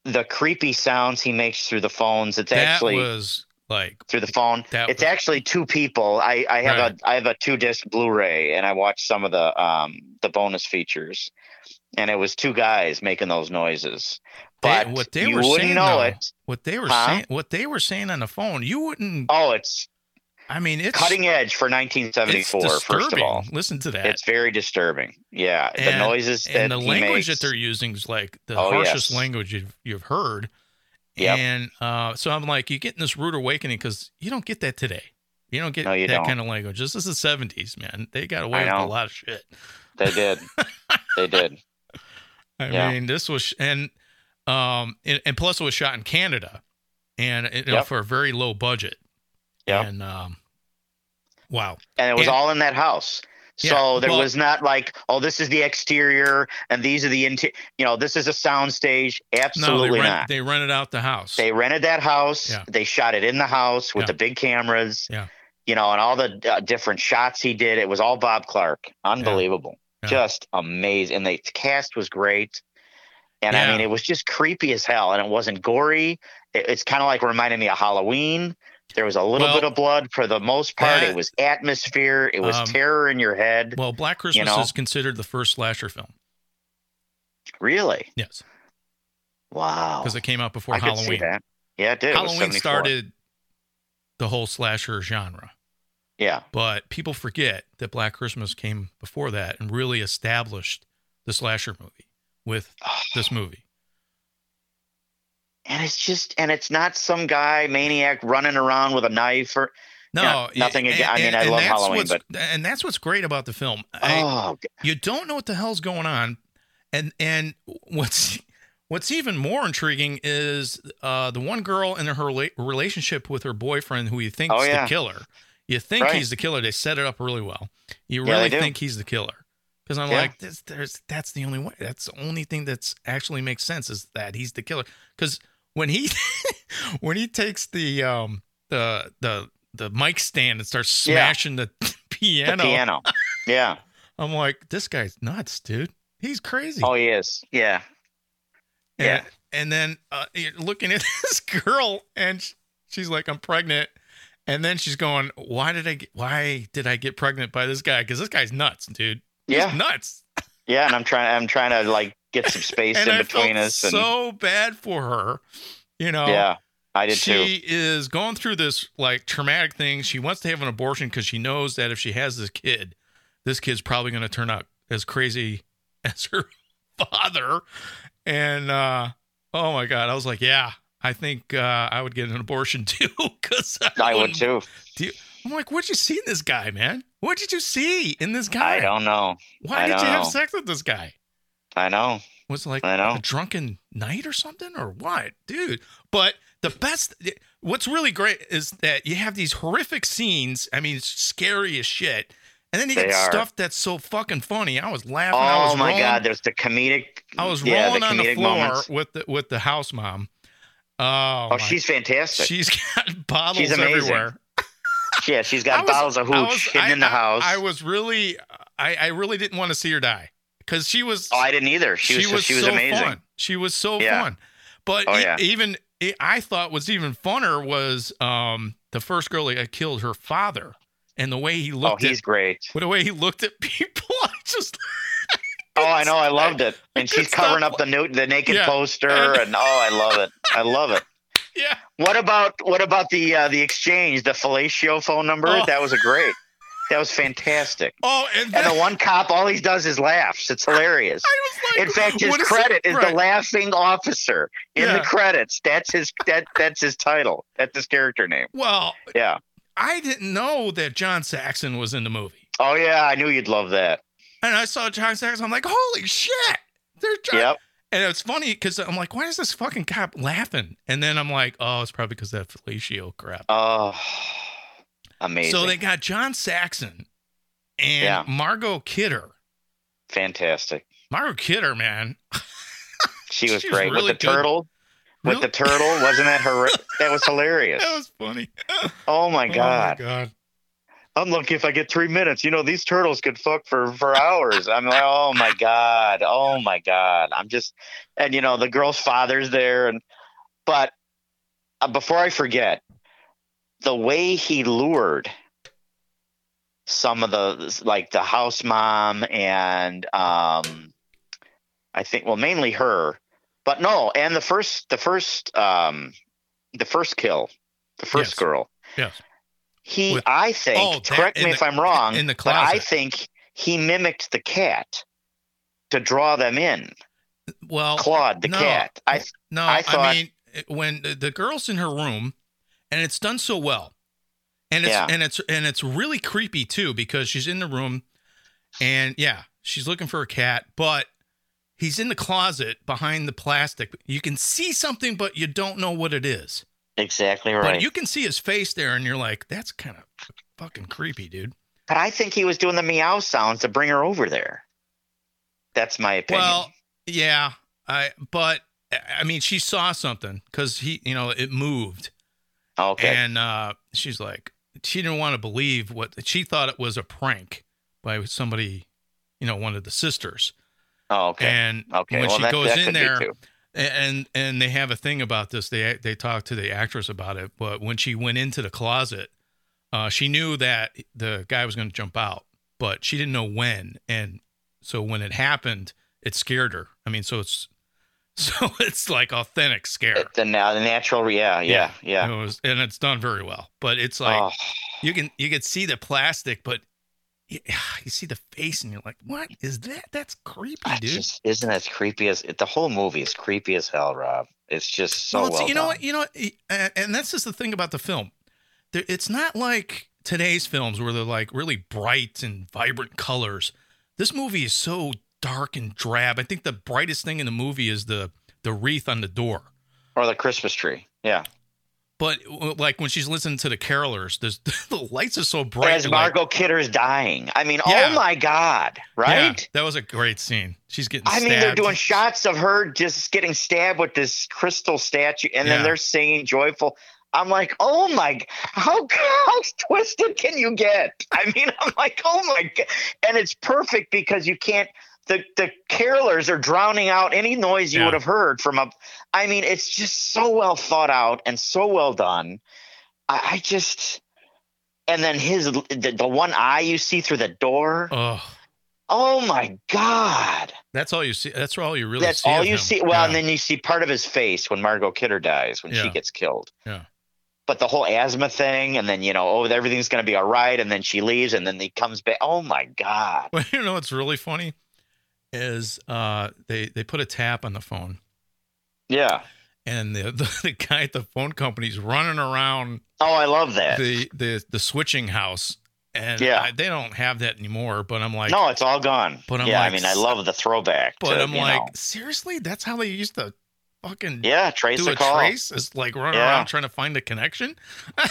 Speaker 4: the creepy sounds he makes through the phones. It's
Speaker 3: that
Speaker 4: actually
Speaker 3: was like
Speaker 4: through the phone.
Speaker 3: That
Speaker 4: it's
Speaker 3: was-
Speaker 4: actually two people. I, I have
Speaker 3: Right.
Speaker 4: a I have a two disc Blu-ray, and I watched some of the um the bonus features, and it was two guys making those noises.
Speaker 3: they-
Speaker 4: But
Speaker 3: what they
Speaker 4: you
Speaker 3: were
Speaker 4: wouldn't
Speaker 3: saying
Speaker 4: know
Speaker 3: though,
Speaker 4: it.
Speaker 3: what they were
Speaker 4: Huh?
Speaker 3: saying what they were saying on the phone, you wouldn't.
Speaker 4: Oh, it's
Speaker 3: I mean, it's
Speaker 4: cutting edge for 1974. First of all,
Speaker 3: Listen to that.
Speaker 4: it's very disturbing. Yeah, the noises that
Speaker 3: and the
Speaker 4: he
Speaker 3: language
Speaker 4: makes.
Speaker 3: that they're using is like the
Speaker 4: Oh,
Speaker 3: harshest
Speaker 4: yes.
Speaker 3: language you've you've heard.
Speaker 4: Yep.
Speaker 3: And uh, so I'm like, you're getting this rude awakening because you don't get that today. You don't get
Speaker 4: No, you
Speaker 3: that
Speaker 4: don't.
Speaker 3: kind of language. This is the 70s, man. They got away with a lot of shit.
Speaker 4: They did. they did.
Speaker 3: I
Speaker 4: Yeah.
Speaker 3: mean, this was and um and, and plus it was shot in Canada, and you know,
Speaker 4: Yep.
Speaker 3: for a very low budget.
Speaker 4: Yep.
Speaker 3: And um, wow.
Speaker 4: and it was
Speaker 3: And-
Speaker 4: all in that house. So
Speaker 3: Yeah,
Speaker 4: there
Speaker 3: well-
Speaker 4: was not like, oh, this is the exterior and these are the interior. You know, this is a sound stage.
Speaker 3: No,
Speaker 4: Absolutely
Speaker 3: they rent,
Speaker 4: not.
Speaker 3: they rented out the house.
Speaker 4: They rented that house.
Speaker 3: Yeah.
Speaker 4: They shot it in the house with
Speaker 3: Yeah.
Speaker 4: the big cameras.
Speaker 3: Yeah.
Speaker 4: You know, and all the uh, different shots he did. It was all Bob Clark. Unbelievable.
Speaker 3: Yeah.
Speaker 4: Just amazing. And the cast was great. And I mean, it was just creepy as hell. And it wasn't gory. It, it's kind of like reminding me of Halloween. There was a little
Speaker 3: Well,
Speaker 4: bit of blood for the most part.
Speaker 3: that-
Speaker 4: it was atmosphere. It was
Speaker 3: Um,
Speaker 4: terror in your head.
Speaker 3: well, Black Christmas
Speaker 4: know?
Speaker 3: is considered the first slasher film.
Speaker 4: really?
Speaker 3: Yes,
Speaker 4: Wow.
Speaker 3: because it came out before
Speaker 4: I
Speaker 3: Halloween.
Speaker 4: that. Yeah, it did.
Speaker 3: Halloween
Speaker 4: 74.
Speaker 3: started the whole slasher genre.
Speaker 4: Yeah.
Speaker 3: But people forget that Black Christmas came before that and really established the slasher movie with this movie.
Speaker 4: And it's just and it's not some guy maniac running around with a knife or
Speaker 3: No,
Speaker 4: nothing again- I mean, I love Halloween, but-
Speaker 3: and that's what's great about the film.
Speaker 4: Oh
Speaker 3: you don't know what the hell's going on, and and what's what's even more intriguing is uh, the one girl in her rela- relationship with her boyfriend, who you think's
Speaker 4: Oh, yeah.
Speaker 3: the killer. You think
Speaker 4: Right.
Speaker 3: he's the killer. They set it up really well. You really think he's the killer. Because I'm
Speaker 4: Yeah.
Speaker 3: like, this, there's that's the only way. That's the only thing that's actually makes sense is that he's the killer. Because when he when he takes the um the the the mic stand and starts smashing the
Speaker 4: the
Speaker 3: piano,
Speaker 4: piano. Yeah.
Speaker 3: I'm like, this guy's nuts, dude. He's crazy.
Speaker 4: Oh he is. Yeah.
Speaker 3: and,
Speaker 4: yeah.
Speaker 3: And then uh, you're looking at this girl, and she's like, I'm pregnant. And then she's going, Why did I get, why did I get pregnant by this guy? Because this guy's nuts, dude. He's
Speaker 4: Yeah.
Speaker 3: nuts.
Speaker 4: Yeah. And I'm trying I'm trying to like get some space in
Speaker 3: I
Speaker 4: between us. And
Speaker 3: so bad for her. You know,
Speaker 4: yeah. I did
Speaker 3: she
Speaker 4: too.
Speaker 3: is going through this like traumatic thing. She wants to have an abortion because she knows that if she has this kid, this kid's probably going to turn out as crazy as her father. And uh, oh my god, I was like, yeah, I think uh, I would get an abortion too because
Speaker 4: I would
Speaker 3: wouldn't-
Speaker 4: too.
Speaker 3: do you- I'm like, what'd you see in this guy, man? What did you see in this guy?
Speaker 4: I don't know.
Speaker 3: Why
Speaker 4: I
Speaker 3: did you
Speaker 4: don't
Speaker 3: have sex with this guy?
Speaker 4: I know.
Speaker 3: Was it like
Speaker 4: I know.
Speaker 3: a drunken night or something or what, dude? But the best, what's really great is that you have these horrific scenes. I mean, it's scary as shit. And then you
Speaker 4: They
Speaker 3: get
Speaker 4: are.
Speaker 3: stuff that's so fucking funny. I was laughing. I
Speaker 4: Oh
Speaker 3: was
Speaker 4: my
Speaker 3: rolling,
Speaker 4: god, there's the comedic
Speaker 3: I was
Speaker 4: yeah,
Speaker 3: rolling
Speaker 4: the
Speaker 3: on the floor
Speaker 4: moments.
Speaker 3: with the with the house mom. Oh,
Speaker 4: Oh, she's fantastic.
Speaker 3: she's got bottles
Speaker 4: She's amazing.
Speaker 3: everywhere.
Speaker 4: yeah, she's got
Speaker 3: was-
Speaker 4: bottles of hooch
Speaker 3: was-
Speaker 4: hidden
Speaker 3: I-
Speaker 4: in the
Speaker 3: I-
Speaker 4: house.
Speaker 3: I was really, I, I really didn't want to see her die because she was.
Speaker 4: oh, I didn't either. She, was, she was
Speaker 3: so
Speaker 4: amazing.
Speaker 3: Fun. She was so
Speaker 4: Yeah.
Speaker 3: fun. But
Speaker 4: Oh,
Speaker 3: e-
Speaker 4: yeah.
Speaker 3: even I thought was even funner was um, the first girl that killed her father and the way he looked.
Speaker 4: Oh,
Speaker 3: looked
Speaker 4: he's
Speaker 3: at
Speaker 4: great.
Speaker 3: the way he looked at people. I just
Speaker 4: Oh, I know. I loved it. And she's covering up the nu- the naked
Speaker 3: Yeah.
Speaker 4: poster,
Speaker 3: And-
Speaker 4: and oh, I love it. I love it.
Speaker 3: yeah.
Speaker 4: What about what about the uh, the exchange, the fellatio phone number?
Speaker 3: Oh.
Speaker 4: That was a great. That was fantastic.
Speaker 3: Oh, and, then,
Speaker 4: And the one cop, all he does is laughs. It's hilarious.
Speaker 3: I was like,
Speaker 4: In fact, his
Speaker 3: is
Speaker 4: credit
Speaker 3: it?
Speaker 4: is
Speaker 3: Right.
Speaker 4: the laughing officer in
Speaker 3: Yeah.
Speaker 4: the credits. That's his that that's his title. That's his character name.
Speaker 3: Well,
Speaker 4: Yeah.
Speaker 3: I didn't know that John Saxon was in the movie,
Speaker 4: Oh yeah, I knew you'd love that.
Speaker 3: and I saw John Saxon. I'm like, holy shit! There's John.
Speaker 4: Yep.
Speaker 3: And it's funny because I'm like, why is this fucking cop laughing? And then I'm like, oh, it's probably because that fellatio crap.
Speaker 4: Oh, amazing.
Speaker 3: So they got John Saxon and
Speaker 4: Yeah.
Speaker 3: Margot Kidder.
Speaker 4: Fantastic.
Speaker 3: Margot Kidder, man.
Speaker 4: She was
Speaker 3: She was
Speaker 4: great
Speaker 3: really
Speaker 4: with the
Speaker 3: good.
Speaker 4: turtle. With
Speaker 3: Really-
Speaker 4: the turtle, wasn't that her? That was hilarious.
Speaker 3: That was funny.
Speaker 4: Oh my god!
Speaker 3: Oh my god.
Speaker 4: I'm lucky if I get three minutes. You know, these turtles could fuck for for hours. I'm like, oh my god, oh my god. I'm just, and you know, the girl's father's there, and but uh, before I forget, the way he lured some of the like the house mom and um I think well mainly her but no and the first the first um the first kill the first
Speaker 3: Yes.
Speaker 4: girl
Speaker 3: Yes.
Speaker 4: he
Speaker 3: With-
Speaker 4: I think
Speaker 3: Oh, that-
Speaker 4: correct me
Speaker 3: the-
Speaker 4: if I'm wrong
Speaker 3: in the
Speaker 4: but I think he mimicked the cat to draw them in
Speaker 3: Well,
Speaker 4: Claude the
Speaker 3: no.
Speaker 4: cat I
Speaker 3: No,
Speaker 4: I
Speaker 3: I, mean when the girl's in her room, and it's done so well, and it's
Speaker 4: Yeah.
Speaker 3: and it's and it's really creepy too because she's in the room, and yeah, she's looking for a cat, but he's in the closet behind the plastic. You can see something, but you don't know what it is.
Speaker 4: exactly right
Speaker 3: But you can see his face there, and you're like, that's kind of fucking creepy, dude.
Speaker 4: But I think he was doing the meow sounds to bring her over there. That's my opinion.
Speaker 3: Well, yeah, I but I mean, she saw something because he, you know, it moved.
Speaker 4: Okay.
Speaker 3: And uh, she's like, she didn't want to believe what she thought it was a prank by somebody, you know, one of the sisters.
Speaker 4: oh, okay.
Speaker 3: And
Speaker 4: okay.
Speaker 3: when
Speaker 4: well,
Speaker 3: she
Speaker 4: that,
Speaker 3: goes
Speaker 4: that
Speaker 3: in there, and and they have a thing about this. They they talk to the actress about it. But when she went into the closet, uh, she knew that the guy was going to jump out, but she didn't know when. And so when it happened, it scared her. I mean, so it's so it's like authentic scare.
Speaker 4: The, the natural, yeah, yeah, yeah.
Speaker 3: It was, and it's done very well. But it's like
Speaker 4: oh,
Speaker 3: you can you can see the plastic, but you, you see the face, and you're like, "What is that? That's creepy, dude."
Speaker 4: just isn't as creepy as the whole movie is creepy as hell, Rob. It's just so
Speaker 3: well,
Speaker 4: well,
Speaker 3: you know
Speaker 4: done.
Speaker 3: what? You know, what? and, and that's just the thing about the film. There, it's not like today's films where they're like really bright and vibrant colors. This movie is so dark and drab. I think the brightest thing in the movie is the the wreath on the door.
Speaker 4: Or the Christmas tree, yeah.
Speaker 3: But like when she's listening to the carolers, the lights are so bright.
Speaker 4: As
Speaker 3: you're like,
Speaker 4: Margot Kidder's dying, I mean, oh
Speaker 3: Yeah.
Speaker 4: oh my God,
Speaker 3: Yeah,
Speaker 4: right?
Speaker 3: that was a great scene. She's getting.
Speaker 4: I mean, they're doing shots of her just getting stabbed with this crystal statue, and
Speaker 3: Yeah.
Speaker 4: then they're singing joyful. I'm like, oh my, how how twisted can you get? I mean, I'm like, oh my god, and it's perfect because you can't. The the carolers are drowning out any noise you
Speaker 3: Yeah.
Speaker 4: would have heard from a. I mean, it's just so well thought out and so well done. I, I just, and then his the, the one eye you see through the door.
Speaker 3: Oh,
Speaker 4: Oh my god.
Speaker 3: that's all you see. That's all you really
Speaker 4: That's all you
Speaker 3: him.
Speaker 4: see. Well,
Speaker 3: Yeah.
Speaker 4: and then you see part of his face when Margot Kidder dies when she gets killed.
Speaker 3: Yeah.
Speaker 4: But the whole asthma thing, and then you know, oh, everything's going to be all right, and then she leaves, and then he comes back. Oh my god!
Speaker 3: Well, you know what's really funny is uh, they they put a tap on the phone,
Speaker 4: Yeah.
Speaker 3: and the, the the guy at the phone company's running around
Speaker 4: Oh, I love that.
Speaker 3: the the the switching house, and
Speaker 4: Yeah.
Speaker 3: I- they don't have that anymore. But I'm like,
Speaker 4: no, it's all gone.
Speaker 3: But I'm
Speaker 4: yeah,
Speaker 3: like,
Speaker 4: I mean, I love the throwback.
Speaker 3: but
Speaker 4: to,
Speaker 3: I'm like,
Speaker 4: know.
Speaker 3: seriously, that's how they used to fucking
Speaker 4: yeah, trace
Speaker 3: do a
Speaker 4: call.
Speaker 3: trace? Is like running
Speaker 4: Yeah.
Speaker 3: around trying to find a connection.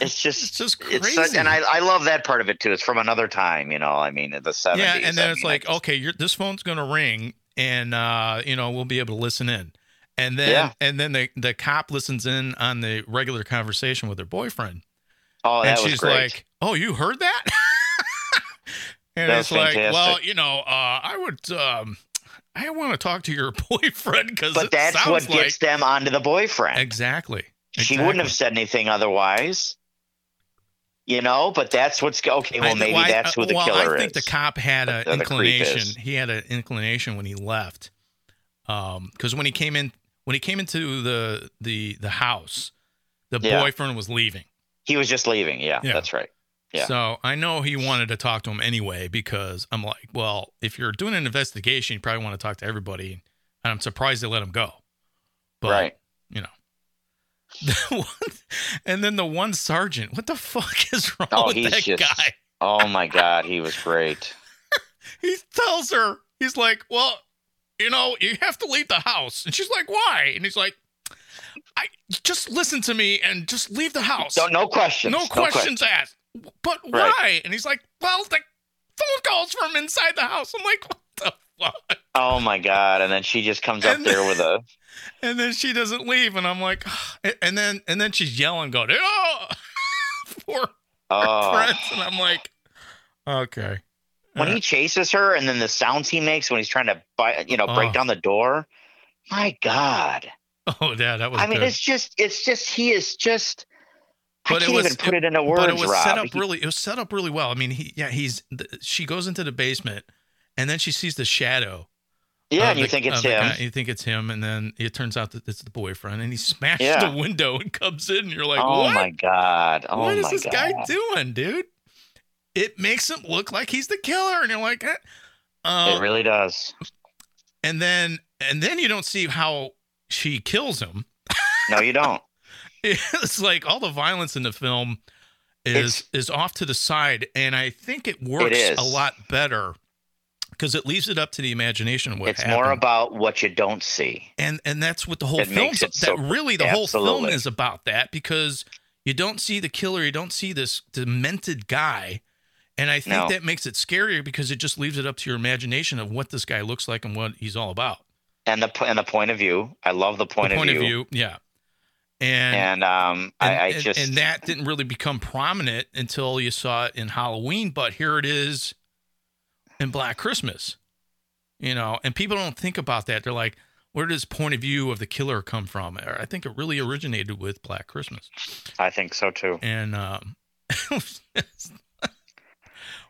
Speaker 4: It's just,
Speaker 3: It's just
Speaker 4: it's
Speaker 3: crazy.
Speaker 4: such, and I, I love that part of it too. It's from another time, you know. I mean, the seventies.
Speaker 3: Yeah, and then
Speaker 4: I
Speaker 3: it's
Speaker 4: mean,
Speaker 3: like, okay, this phone's going to ring, and uh, you know we'll be able to listen in, and then
Speaker 4: Yeah.
Speaker 3: and then the the cop listens in on the regular conversation with her boyfriend,
Speaker 4: oh, that
Speaker 3: and she's like, "Oh, you heard that?" and
Speaker 4: That
Speaker 3: it's like,
Speaker 4: fantastic.
Speaker 3: well, you know, uh, I would, um, I want to talk to your boyfriend because
Speaker 4: but that's what
Speaker 3: sounds
Speaker 4: gets them onto the boyfriend.
Speaker 3: exactly.
Speaker 4: She wouldn't have said anything otherwise. You know, but that's what's okay. Well,
Speaker 3: I-
Speaker 4: maybe
Speaker 3: well, I-
Speaker 4: that's who the
Speaker 3: well,
Speaker 4: killer
Speaker 3: I think
Speaker 4: is.
Speaker 3: the cop had an inclination. He had an inclination when he left, um, because when he came in, when he came into the the the house, the
Speaker 4: Yeah.
Speaker 3: boyfriend was leaving.
Speaker 4: he was just leaving. Yeah,
Speaker 3: Yeah.
Speaker 4: that's right. Yeah.
Speaker 3: So I know he wanted to talk to him anyway because I'm like, well, if you're doing an investigation, you probably want to talk to everybody, and I'm surprised they let him go. But
Speaker 4: right.
Speaker 3: you know. And then the one sergeant, what the fuck is wrong
Speaker 4: Oh,
Speaker 3: with that
Speaker 4: just-
Speaker 3: guy?
Speaker 4: Oh my God, he was great.
Speaker 3: he tells her, he's like, well, you know, you have to leave the house. And she's like, why? And he's like, I just listen to me and just leave the house.
Speaker 4: No, no questions.
Speaker 3: no questions asked. But
Speaker 4: Right.
Speaker 3: why? And he's like, well, the phone calls from inside the house. I'm like, what the fuck?
Speaker 4: Oh my God! And then she just comes up there with a.
Speaker 3: And then she doesn't leave, and I'm like, and then and then she's yelling, going, oh, poor ah.
Speaker 4: Oh,
Speaker 3: friends, and I'm like, okay.
Speaker 4: when he uh, chases her, and then the sounds he makes when he's trying to, buy, you know, break
Speaker 3: Oh.
Speaker 4: down the door. My God!
Speaker 3: oh yeah, that was
Speaker 4: I mean, it's just, it's just, he is just
Speaker 3: But it
Speaker 4: can't
Speaker 3: was-
Speaker 4: even put it, into words,
Speaker 3: but it was
Speaker 4: Rob.
Speaker 3: set up
Speaker 4: He-
Speaker 3: really. It was set up really well. I mean, he yeah, he's the, she goes into the basement, and then she sees the shadow.
Speaker 4: Yeah,
Speaker 3: of
Speaker 4: and you
Speaker 3: the-
Speaker 4: think it's
Speaker 3: of
Speaker 4: him.
Speaker 3: guy. You think it's him, and then it turns out that it's the boyfriend, and he smashes
Speaker 4: Yeah.
Speaker 3: the window and comes in. And you're like,
Speaker 4: oh
Speaker 3: what?
Speaker 4: my god! Oh
Speaker 3: what is this
Speaker 4: god!
Speaker 3: guy doing, dude? It makes him look like he's the killer, and you're like, eh. uh,
Speaker 4: It really does.
Speaker 3: and then and then you don't see how she kills him.
Speaker 4: No, you don't.
Speaker 3: it's like all the violence in the film is is off to the side, and I think it works
Speaker 4: is.
Speaker 3: a lot better because it leaves it up to the imagination of what
Speaker 4: it's
Speaker 3: happened.
Speaker 4: more about what you don't see.
Speaker 3: and and that's what the whole film that
Speaker 4: so-
Speaker 3: really the whole film is about that because you don't see the killer, you don't see this demented guy. And I think
Speaker 4: No.
Speaker 3: that makes it scarier because it just leaves it up to your imagination of what this guy looks like and what he's all about.
Speaker 4: And the and the point of view. I love the point,
Speaker 3: the point
Speaker 4: of, view.
Speaker 3: yeah. And
Speaker 4: And um,
Speaker 3: and,
Speaker 4: I, I
Speaker 3: and-
Speaker 4: just
Speaker 3: and that didn't really become prominent until you saw it in Halloween, but here it is in Black Christmas. You know, and people don't think about that. They're like, where does point of view of the killer come from? I think it really originated with Black Christmas.
Speaker 4: I think so too.
Speaker 3: And um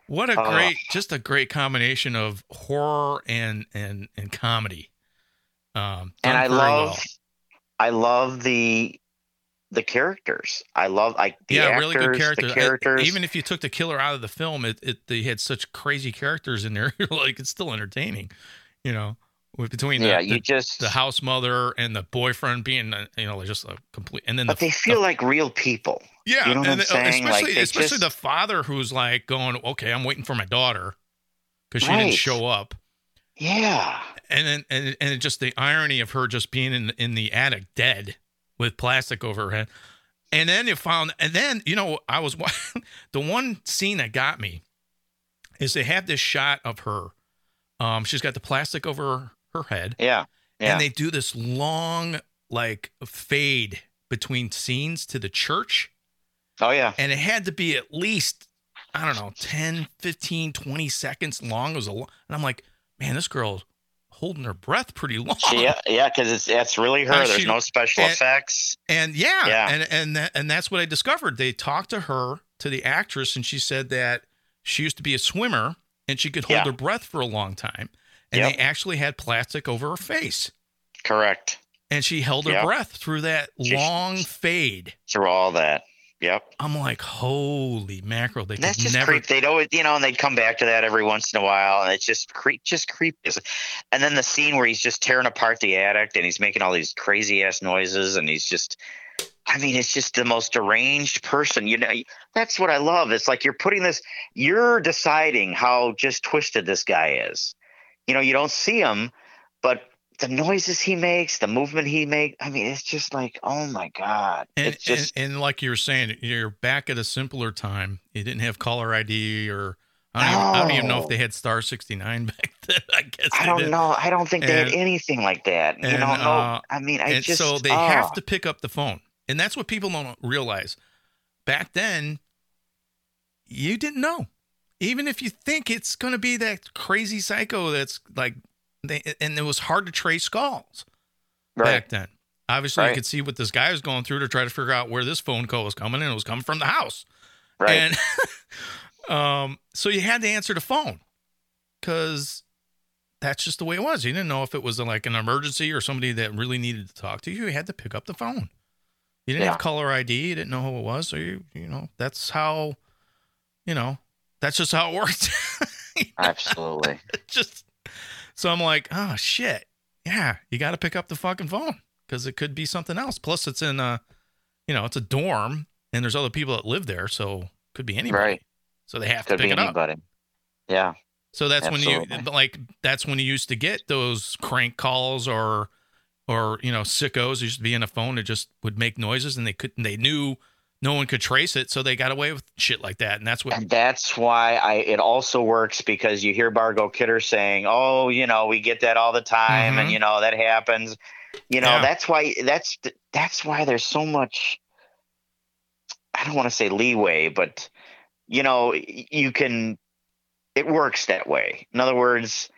Speaker 3: what a
Speaker 4: Oh.
Speaker 3: great just a great combination of horror and and and comedy. Um
Speaker 4: and I love,
Speaker 3: well.
Speaker 4: I love the the characters. I love like the
Speaker 3: yeah,
Speaker 4: actors,
Speaker 3: really good characters.
Speaker 4: the characters.
Speaker 3: even if you took the killer out of the film, it, it they had such crazy characters in there. You're like, it's still entertaining, you know. With between the,
Speaker 4: yeah,
Speaker 3: the,
Speaker 4: you just.
Speaker 3: the house mother and the boyfriend being, uh, you know, just a complete. And then
Speaker 4: but
Speaker 3: the,
Speaker 4: they feel
Speaker 3: the-
Speaker 4: like real people.
Speaker 3: yeah,
Speaker 4: you know what
Speaker 3: and
Speaker 4: I'm saying?
Speaker 3: Especially
Speaker 4: they
Speaker 3: especially
Speaker 4: just-
Speaker 3: the father who's like going, okay, I'm waiting for my daughter because she didn't show up.
Speaker 4: Yeah,
Speaker 3: and then and and just the irony of her just being in in the attic dead with plastic over her head. And then you found and then you know i was the one scene that got me is they have this shot of her. Um she's got the plastic over her head.
Speaker 4: Yeah, yeah.
Speaker 3: and they do this long like fade between scenes to the church.
Speaker 4: Oh yeah,
Speaker 3: and it had to be at least i don't know 10 15 20 seconds long. It was a lo- and i'm like man this girl's holding her breath pretty long
Speaker 4: yeah, yeah, because it's that's really her.
Speaker 3: Uh,
Speaker 4: There's
Speaker 3: she-
Speaker 4: no special
Speaker 3: and-
Speaker 4: effects.
Speaker 3: and yeah,
Speaker 4: Yeah.
Speaker 3: and and that, and that's what i discovered they talked to her to the actress and she said that she used to be a swimmer and she could hold
Speaker 4: Yeah.
Speaker 3: her breath for a long time and
Speaker 4: Yep.
Speaker 3: they actually had plastic over her face
Speaker 4: Correct.
Speaker 3: and she held her
Speaker 4: Yep.
Speaker 3: breath through that
Speaker 4: She-
Speaker 3: long fade
Speaker 4: Through all that. Yep.
Speaker 3: i'm like holy mackerel they
Speaker 4: that's just
Speaker 3: never
Speaker 4: creep. They'd always, you know, and they'd come back to that every once in a while, and it's just creep, just creepy. And then the scene where he's just tearing apart the attic, and he's making all these crazy ass noises, and he's just, I mean, it's just the most deranged person. You know, that's what I love. It's like you're putting this, you're deciding how just twisted this guy is. You know, you don't see him, but the noises he makes, the movement he makes, I mean, it's just like, oh my god,
Speaker 3: and,
Speaker 4: it's just.
Speaker 3: and, and like you were saying, you're back at a simpler time. You didn't have caller ID, or I don't, even, I don't even know if they had Star 69 back then. I guess
Speaker 4: I don't
Speaker 3: did.
Speaker 4: know. I don't think they
Speaker 3: And-
Speaker 4: had anything like that. You
Speaker 3: and,
Speaker 4: know,
Speaker 3: uh,
Speaker 4: I mean, I just
Speaker 3: so they
Speaker 4: ah.
Speaker 3: have to pick up the phone, and that's what people don't realize. Back then, you didn't know. Even if you think it's going to be that crazy psycho that's like, they, and it was hard to trace calls
Speaker 4: right.
Speaker 3: back then. Obviously, you could see what this guy was going through to try to figure out where this phone call was coming, and it was coming from the house.
Speaker 4: right.
Speaker 3: And um, so you had to answer the phone because that's just the way it was. You didn't know if it was like an emergency or somebody that really needed to talk to you. You had to pick up the phone. You didn't
Speaker 4: Yeah.
Speaker 3: have caller ID. You didn't know who it was. So you, you know, that's how, you know, that's just how it worked.
Speaker 4: Absolutely.
Speaker 3: just so I'm like, oh shit, yeah, you got to pick up the fucking phone because it could be something else. Plus, it's in a, you know, it's a dorm and there's other people that live there, so it could be anybody.
Speaker 4: Right.
Speaker 3: So they have
Speaker 4: Could
Speaker 3: to pick
Speaker 4: be
Speaker 3: it up.
Speaker 4: anybody. Yeah.
Speaker 3: So that's when you like that's when you used to get those crank calls or or you know sickos used to be in a phone that just would make noises and they couldn't they knew no one could trace it so they got away with shit like that and that's what
Speaker 4: And that's why I it also works because you hear Margot Kidder saying, "Oh, you know, we get that all the time,
Speaker 3: Mhm.
Speaker 4: and you know that happens." You know,
Speaker 3: Yeah.
Speaker 4: that's why that's that's why there's so much. I don't want to say leeway, but you know, you can. It works that way. In other words,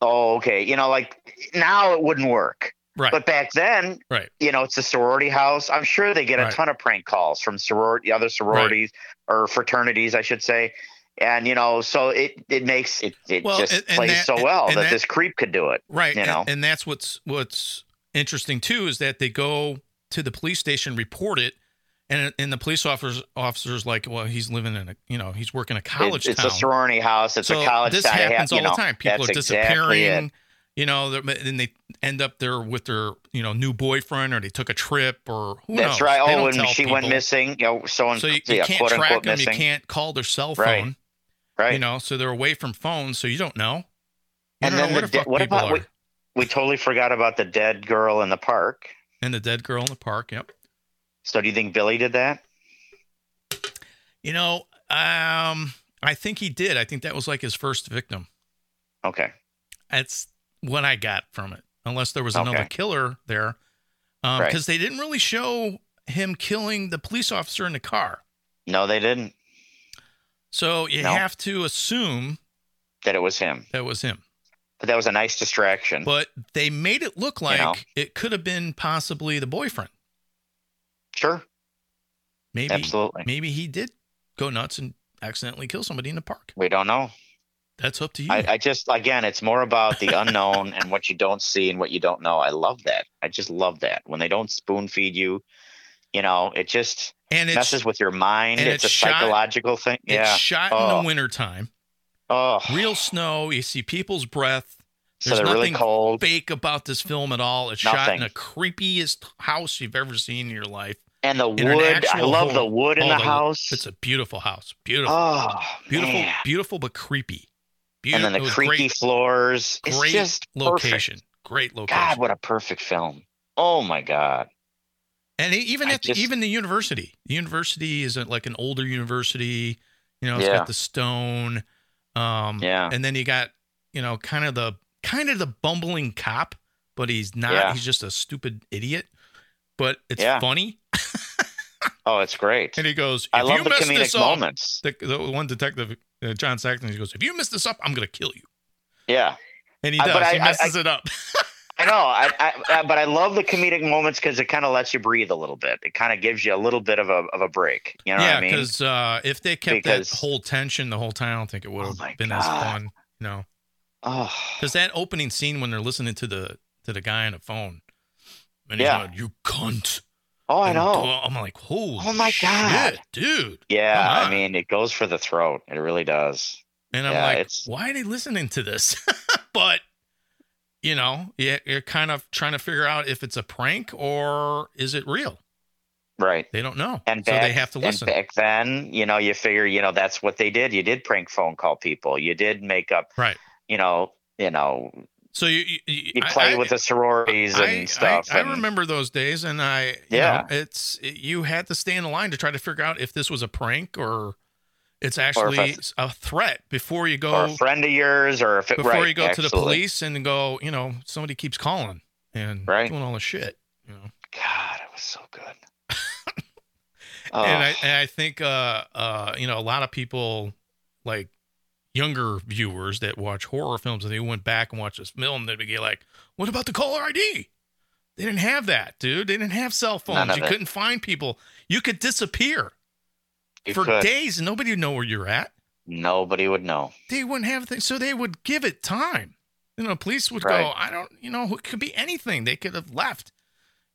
Speaker 4: oh, okay, you know, like now it wouldn't work.
Speaker 3: Right.
Speaker 4: But back then,
Speaker 3: right.
Speaker 4: you know, it's a sorority house. I'm sure they get a
Speaker 3: Right.
Speaker 4: ton of prank calls from sorority, other sororities or fraternities, I should say. And you know, so it it makes it it
Speaker 3: Well,
Speaker 4: just
Speaker 3: and- and
Speaker 4: plays
Speaker 3: that-
Speaker 4: so well
Speaker 3: and
Speaker 4: that,
Speaker 3: that-
Speaker 4: this creep could do it.
Speaker 3: Right.
Speaker 4: You know.
Speaker 3: and, that's what's what's interesting too is that they go to the police station, report it, and and the police officers officers like, well, he's living in a you know he's working a college
Speaker 4: It- it's
Speaker 3: town.
Speaker 4: a sorority house. It's
Speaker 3: so
Speaker 4: a college
Speaker 3: this
Speaker 4: town.
Speaker 3: Happens
Speaker 4: you
Speaker 3: all
Speaker 4: know,
Speaker 3: the time. People are
Speaker 4: exactly
Speaker 3: disappearing.
Speaker 4: it.
Speaker 3: You know, they're- they end up there with their you know new boyfriend, or they took a trip, or who
Speaker 4: That's
Speaker 3: knows?
Speaker 4: right. Oh, and she went missing. You know, so,
Speaker 3: So you, you
Speaker 4: yeah,
Speaker 3: can't track them. You can't call their cell phone.
Speaker 4: right.
Speaker 3: You know, so they're away from phones, so you don't know. You
Speaker 4: and
Speaker 3: don't
Speaker 4: then
Speaker 3: know
Speaker 4: the de- what
Speaker 3: people
Speaker 4: about we, we totally forgot about the dead girl in the park.
Speaker 3: And the dead girl in the park. Yep.
Speaker 4: So do you think Billy did that?
Speaker 3: You know, um, I think he did. I think that was like his first victim.
Speaker 4: Okay.
Speaker 3: That's what I got from it. Unless there was another
Speaker 4: Okay.
Speaker 3: killer there, because
Speaker 4: Right.
Speaker 3: they didn't really show him killing the police officer in the car.
Speaker 4: No, they didn't.
Speaker 3: So you
Speaker 4: No.
Speaker 3: have to assume
Speaker 4: That it was him.
Speaker 3: that was him.
Speaker 4: But that was a nice distraction.
Speaker 3: But they made it look like
Speaker 4: know.
Speaker 3: it could have been possibly the boyfriend.
Speaker 4: sure.
Speaker 3: Maybe
Speaker 4: Absolutely.
Speaker 3: maybe he did go nuts and accidentally kill somebody in the park.
Speaker 4: We don't know.
Speaker 3: That's up to you.
Speaker 4: I, I just again, it's more about the unknown and what you don't see and what you don't know. I love that. I just love that when they don't spoon feed you. You know, it just
Speaker 3: and it's
Speaker 4: messes with your mind. It's,
Speaker 3: it's
Speaker 4: a
Speaker 3: shot-
Speaker 4: psychological thing.
Speaker 3: it's
Speaker 4: Yeah.
Speaker 3: shot in
Speaker 4: Oh.
Speaker 3: the wintertime.
Speaker 4: Oh,
Speaker 3: Real snow. You see people's breath.
Speaker 4: so
Speaker 3: There's
Speaker 4: really
Speaker 3: nothing
Speaker 4: cold.
Speaker 3: fake about this film at all. It's shot in the creepiest house you've ever seen in your life.
Speaker 4: And the
Speaker 3: in
Speaker 4: wood. I love the wood in
Speaker 3: Oh,
Speaker 4: the
Speaker 3: the-
Speaker 4: house.
Speaker 3: It's a beautiful house. Beautiful.
Speaker 4: oh,
Speaker 3: beautiful,
Speaker 4: man.
Speaker 3: beautiful, but creepy.
Speaker 4: And then the creaky
Speaker 3: great,
Speaker 4: floors. It's
Speaker 3: great
Speaker 4: just
Speaker 3: location.
Speaker 4: Perfect.
Speaker 3: Great location.
Speaker 4: God, what a perfect film. Oh my God.
Speaker 3: and even at the,
Speaker 4: just-
Speaker 3: even the university, the university is like an older university. You know, it's
Speaker 4: Yeah.
Speaker 3: got the stone. Um,
Speaker 4: Yeah.
Speaker 3: and then you got you know kind of the kind of the bumbling cop, but he's not.
Speaker 4: Yeah.
Speaker 3: He's just a stupid idiot. But it's
Speaker 4: Yeah.
Speaker 3: funny,
Speaker 4: Oh, it's great.
Speaker 3: and he goes, "If
Speaker 4: I
Speaker 3: you
Speaker 4: love the comedic
Speaker 3: up,
Speaker 4: moments.
Speaker 3: the, the one detective, uh, John Saxon, he goes, "If you mess this up, I'm gonna kill you."
Speaker 4: Yeah.
Speaker 3: And he
Speaker 4: Uh,
Speaker 3: does.
Speaker 4: but
Speaker 3: he
Speaker 4: I-
Speaker 3: messes it up.
Speaker 4: I know, I, I, I, but I love the comedic moments because it kind of lets you breathe a little bit. It kind of gives you a little bit of a of a break. You know
Speaker 3: yeah,
Speaker 4: what I mean?
Speaker 3: because uh, if they kept
Speaker 4: Because-
Speaker 3: that whole tension the whole time, I don't think it would
Speaker 4: Oh
Speaker 3: have
Speaker 4: my
Speaker 3: been as fun. You know,
Speaker 4: Oh,
Speaker 3: because that opening scene when they're listening to the to the guy on the phone, and he's
Speaker 4: Yeah.
Speaker 3: going, "You cunt."
Speaker 4: Oh, I know.
Speaker 3: I'm like, "Holy
Speaker 4: Oh my
Speaker 3: shit,
Speaker 4: God.
Speaker 3: dude!"
Speaker 4: Yeah, I mean, it goes for the throat. It really does.
Speaker 3: And I'm
Speaker 4: Yeah,
Speaker 3: like,
Speaker 4: it's-
Speaker 3: "Why are they listening to this?" but you know, you- you're kind of trying to figure out if it's a prank or is it real.
Speaker 4: Right.
Speaker 3: They don't know,
Speaker 4: And
Speaker 3: so
Speaker 4: back,
Speaker 3: they have to listen.
Speaker 4: And back then, you know, you figure, you know, that's what they did. You did prank phone call people. You did make up,
Speaker 3: right.
Speaker 4: you know, you know,
Speaker 3: So you you,
Speaker 4: you play
Speaker 3: I-
Speaker 4: with the sororities
Speaker 3: I-
Speaker 4: and stuff.
Speaker 3: I, I
Speaker 4: and,
Speaker 3: remember those days, and I, you
Speaker 4: Yeah.
Speaker 3: know, it's it- you had to stay in the line to try to figure out if this was a prank or it's actually a threat before you
Speaker 4: or
Speaker 3: go
Speaker 4: a friend of yours, or if it,
Speaker 3: before
Speaker 4: right,
Speaker 3: you go to the police and go, you know, somebody keeps calling and
Speaker 4: Right.
Speaker 3: doing all the shit, you know.
Speaker 4: God, it was so good.
Speaker 3: And
Speaker 4: Oh,
Speaker 3: I and I think uh uh you know a lot of people like younger viewers that watch horror films and they went back and watched this film they'd be like, what about the caller ID? They didn't have that, dude. They didn't have cell phones. You
Speaker 4: it.
Speaker 3: couldn't find people. You could disappear
Speaker 4: you
Speaker 3: for
Speaker 4: could.
Speaker 3: days and nobody would know where you're at.
Speaker 4: Nobody would know.
Speaker 3: They wouldn't have things, so they would give it time. You know, police would go, I don't, you know, it could be anything. They could have left.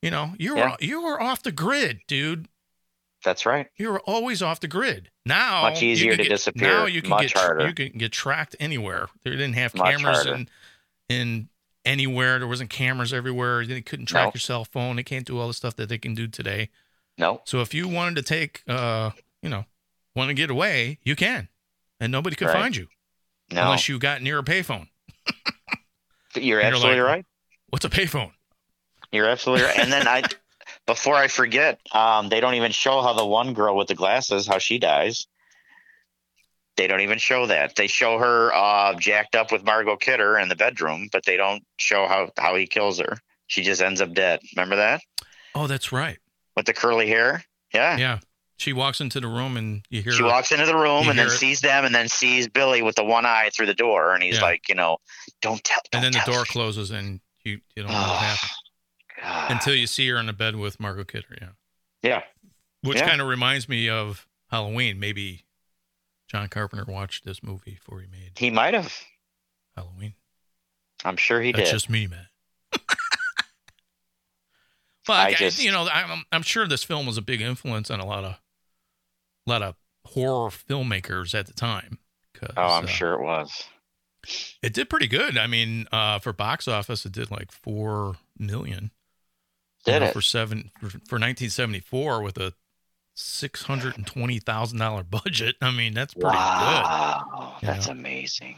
Speaker 3: You know, you were
Speaker 4: Yeah.
Speaker 3: you were off the grid, dude.
Speaker 4: That's right.
Speaker 3: You were always off the grid. Now
Speaker 4: Much easier to
Speaker 3: get-
Speaker 4: disappear,
Speaker 3: Now you can
Speaker 4: much
Speaker 3: get
Speaker 4: harder.
Speaker 3: you can get tracked anywhere. They didn't have
Speaker 4: Much
Speaker 3: cameras
Speaker 4: harder.
Speaker 3: in in anywhere. There wasn't cameras everywhere. They couldn't track
Speaker 4: No.
Speaker 3: your cell phone. They can't do all the stuff that they can do today.
Speaker 4: No.
Speaker 3: So if you wanted to take, uh, you know, want to get away, you can, and nobody could
Speaker 4: Right.
Speaker 3: find you
Speaker 4: No.
Speaker 3: unless you got near a payphone.
Speaker 4: You're
Speaker 3: and you're
Speaker 4: absolutely
Speaker 3: like-
Speaker 4: right.
Speaker 3: What's a payphone?
Speaker 4: You're absolutely right. And then I, before I forget, um, they don't even show how the one girl with the glasses how she dies. They don't even show that. They show her uh, jacked up with Margot Kidder in the bedroom, but they don't show how how he kills her. She just ends up dead. Remember that
Speaker 3: Oh, that's right.
Speaker 4: with the curly hair? Yeah.
Speaker 3: Yeah. She walks into the room and you hear
Speaker 4: She
Speaker 3: her-
Speaker 4: walks into the room
Speaker 3: you
Speaker 4: and then
Speaker 3: it.
Speaker 4: sees them, and then sees Billy with the one eye through the door, and he's
Speaker 3: Yeah.
Speaker 4: like, you know, don't tell.
Speaker 3: and then
Speaker 4: don't
Speaker 3: the door
Speaker 4: me."
Speaker 3: closes and you you don't know what happened. Until you see her in the bed with Margot Kidder. Yeah,
Speaker 4: yeah.
Speaker 3: which
Speaker 4: Yeah.
Speaker 3: kind of reminds me of Halloween. Maybe John Carpenter watched this movie before he made
Speaker 4: He might have.
Speaker 3: Halloween.
Speaker 4: I'm sure he
Speaker 3: That's
Speaker 4: did.
Speaker 3: just me, man. but
Speaker 4: I
Speaker 3: I
Speaker 4: just-
Speaker 3: you know, I'm, I'm sure this film was a big influence on a lot of, a lot of horror filmmakers at the time.
Speaker 4: oh, I'm
Speaker 3: uh,
Speaker 4: sure it was.
Speaker 3: it did pretty good. I mean, uh, for box office, it did like four million.
Speaker 4: Did it?
Speaker 3: for seven for, for 1974 with a six hundred and twenty thousand dollar budget? I mean, that's pretty
Speaker 4: wow,
Speaker 3: you
Speaker 4: that's
Speaker 3: know.
Speaker 4: amazing.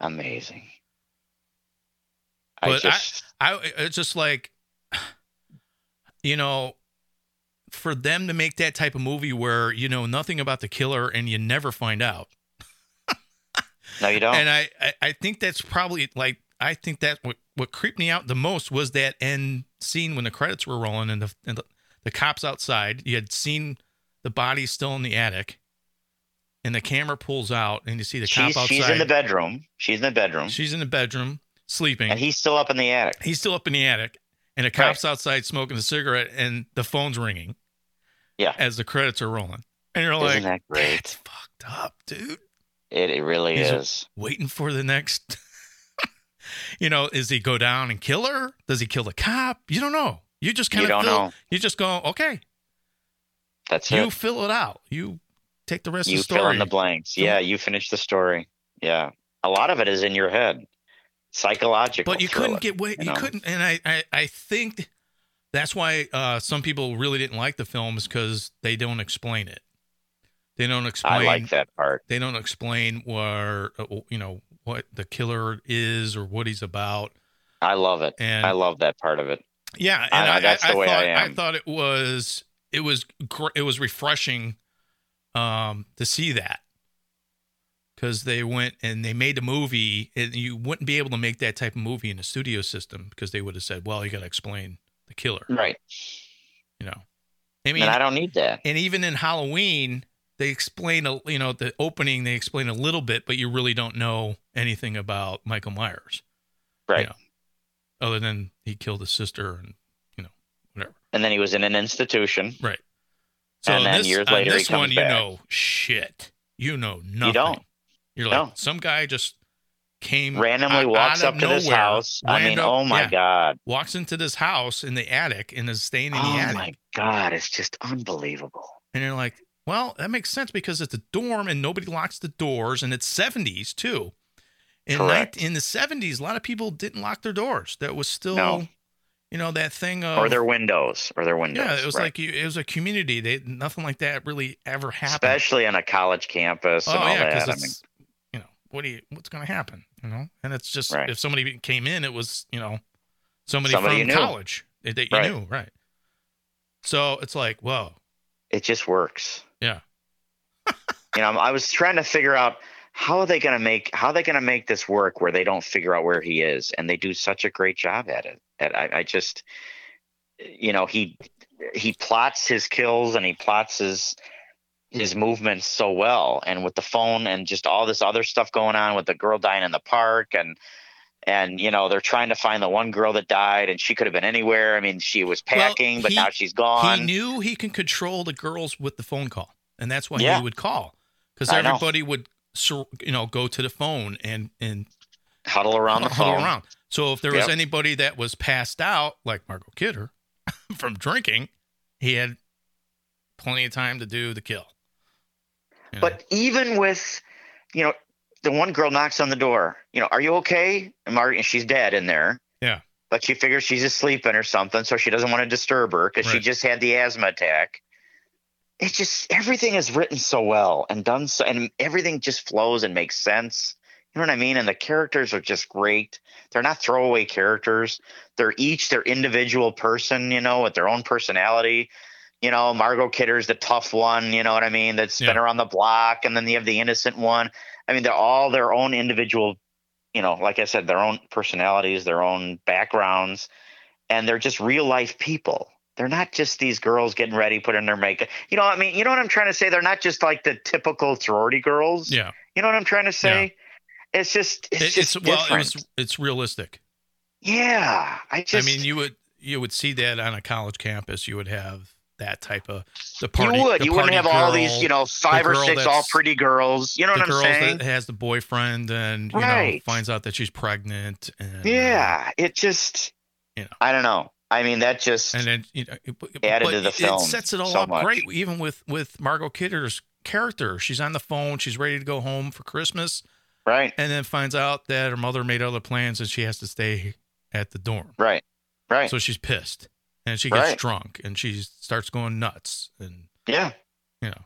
Speaker 4: Amazing.
Speaker 3: But I-
Speaker 4: I just,
Speaker 3: I it's just like you know for them to make that type of movie where you know nothing about the killer and you never find out.
Speaker 4: no, you don't.
Speaker 3: And I, I I think that's probably like I think that what what creeped me out the most was that end scene when the credits were rolling and the and the, the cops outside. You had seen the body still in the attic, and the camera pulls out and you see the
Speaker 4: she's,
Speaker 3: cop outside.
Speaker 4: she's in the bedroom. She's in the bedroom,
Speaker 3: She's in the bedroom sleeping.
Speaker 4: and he's still up in the attic.
Speaker 3: He's still up in the attic, and a cop's outside smoking a cigarette, and the phone's ringing.
Speaker 4: Yeah.
Speaker 3: As the credits are rolling, and you're like,
Speaker 4: Isn't that great?
Speaker 3: "That's fucked up, dude."
Speaker 4: It, it really
Speaker 3: He's
Speaker 4: is.
Speaker 3: Waiting for the next. You know, is he go down and kill her? Does he kill the cop? You don't know. You just kind
Speaker 4: You
Speaker 3: of
Speaker 4: don't
Speaker 3: fill,
Speaker 4: know.
Speaker 3: You just go, okay.
Speaker 4: That's
Speaker 3: You
Speaker 4: it.
Speaker 3: fill it out. You take the rest
Speaker 4: You
Speaker 3: of the story.
Speaker 4: fill in the blanks.
Speaker 3: Fill-
Speaker 4: Yeah, you finish the story. Yeah, a lot of it is in your head, psychological.
Speaker 3: but you couldn't get way you,
Speaker 4: know?
Speaker 3: couldn't and I, I i think that's why uh some people really didn't like the film is because they don't explain it they don't explain
Speaker 4: I like that part.
Speaker 3: they don't explain where uh, you know what the killer is or what he's about
Speaker 4: I love it.
Speaker 3: and
Speaker 4: I love that part of it.
Speaker 3: yeah and
Speaker 4: I-
Speaker 3: i,
Speaker 4: that's
Speaker 3: I,
Speaker 4: the way
Speaker 3: thought
Speaker 4: I am.
Speaker 3: I thought it was it was gr- it was refreshing um to see that because they went and they made a movie and you wouldn't be able to make that type of movie in a studio system because they would have said well you got to explain the killer
Speaker 4: Right.
Speaker 3: you know i mean
Speaker 4: and I don't need that.
Speaker 3: and even in halloween they explain a you know the opening they explain a little bit but you really don't know anything about michael myers
Speaker 4: Right.
Speaker 3: know, other than he killed his sister and you know whatever
Speaker 4: And then he was in an institution.
Speaker 3: right so
Speaker 4: And then
Speaker 3: this,
Speaker 4: years later, he
Speaker 3: this
Speaker 4: comes
Speaker 3: one you know shit you know nothing You
Speaker 4: don't.
Speaker 3: you're like
Speaker 4: No.
Speaker 3: some guy just came
Speaker 4: Randomly
Speaker 3: out-
Speaker 4: walks
Speaker 3: out
Speaker 4: up to this house. I mean, oh my
Speaker 3: yeah,
Speaker 4: god.
Speaker 3: walks into this house in the attic and is staying in the attic.
Speaker 4: Oh
Speaker 3: attic
Speaker 4: my god, it's just unbelievable.
Speaker 3: And you're like, well, that makes sense because it's a dorm and nobody locks the doors, and it's 70s too. In,
Speaker 4: Correct.
Speaker 3: in the 70s, a lot of people didn't lock their doors. That was still,
Speaker 4: No.
Speaker 3: you know, that thing of
Speaker 4: or their windows. Or their windows.
Speaker 3: yeah. It was
Speaker 4: right.
Speaker 3: like you, it was a community. They nothing like that really ever happened.
Speaker 4: especially on a college campus
Speaker 3: oh
Speaker 4: and all
Speaker 3: yeah, because
Speaker 4: I mean,
Speaker 3: you know what do you what's going to happen? You know, and it's just
Speaker 4: Right.
Speaker 3: if somebody came in, it was you know somebody,
Speaker 4: Somebody
Speaker 3: from college that you
Speaker 4: Right.
Speaker 3: knew, right? So it's like, whoa,
Speaker 4: it just works.
Speaker 3: Yeah,
Speaker 4: You know, I was trying to figure out how are they going to make how are they going to make this work where they don't figure out where he is, and they do such a great job at it. And I, I just, you know, he he plots his kills and he plots his his movements so well, and with the phone and just all this other stuff going on with the girl dying in the park and. And you know they're trying to find the one girl that died, and she could have been anywhere. I mean, she was
Speaker 3: Well,
Speaker 4: packing, but now she's gone.
Speaker 3: He knew he can control the girls with the phone call, and that's why
Speaker 4: Yeah.
Speaker 3: he would call because
Speaker 4: know.
Speaker 3: everybody would, you know, go to the phone and and
Speaker 4: huddle around the
Speaker 3: huddle
Speaker 4: phone.
Speaker 3: around. So if there was anybody that was passed out, like Margot Kidder, from drinking, he had plenty of time to do the kill. You know?
Speaker 4: But even with, you know, the one girl knocks on the door, you know, are you okay? And Mar- and she's dead in there.
Speaker 3: Yeah.
Speaker 4: But she figures she's asleep or something, so she doesn't want to disturb her because she just had the asthma attack. It's just everything is written so well and done so, and everything just flows and makes sense. You know what I mean? And the characters are just great. They're not throwaway characters. They're each their individual person, you know, with their own personality. You know, Margot Kidder's the tough one, you know what I mean? That's been around the block, and then you have the innocent one. I mean, they're all their own individual, you know, like I said, their own personalities, their own backgrounds, and they're just real life people. They're not just these girls getting ready, putting their makeup. You know, what I mean, you know what I'm trying to say? They're not just like the typical sorority girls.
Speaker 3: yeah,
Speaker 4: You know what I'm trying to say? It's just, it's
Speaker 3: It-
Speaker 4: just
Speaker 3: well,
Speaker 4: different.
Speaker 3: it's it's realistic.
Speaker 4: Yeah, I just.
Speaker 3: I mean, you would you would see that on a college campus. You would have that type of the party.
Speaker 4: you would. You wouldn't have
Speaker 3: party
Speaker 4: all these, you know, five or six all pretty girls. You know what I'm
Speaker 3: girl
Speaker 4: saying?
Speaker 3: that has the boyfriend and you know
Speaker 4: Right.
Speaker 3: finds out that she's pregnant and uh,
Speaker 4: yeah, it just.
Speaker 3: You know.
Speaker 4: I don't know. I mean, that just.
Speaker 3: and then you know, it-
Speaker 4: Added to the film
Speaker 3: It sets it all
Speaker 4: so
Speaker 3: up
Speaker 4: much.
Speaker 3: great, even with with Margot Kidder's character. She's on the phone. She's ready to go home for Christmas,
Speaker 4: right.
Speaker 3: and then finds out that her mother made other plans and she has to stay at the dorm.
Speaker 4: Right. Right.
Speaker 3: So she's pissed, and she gets
Speaker 4: Right.
Speaker 3: drunk, and she starts going nuts, and
Speaker 4: yeah.
Speaker 3: you know,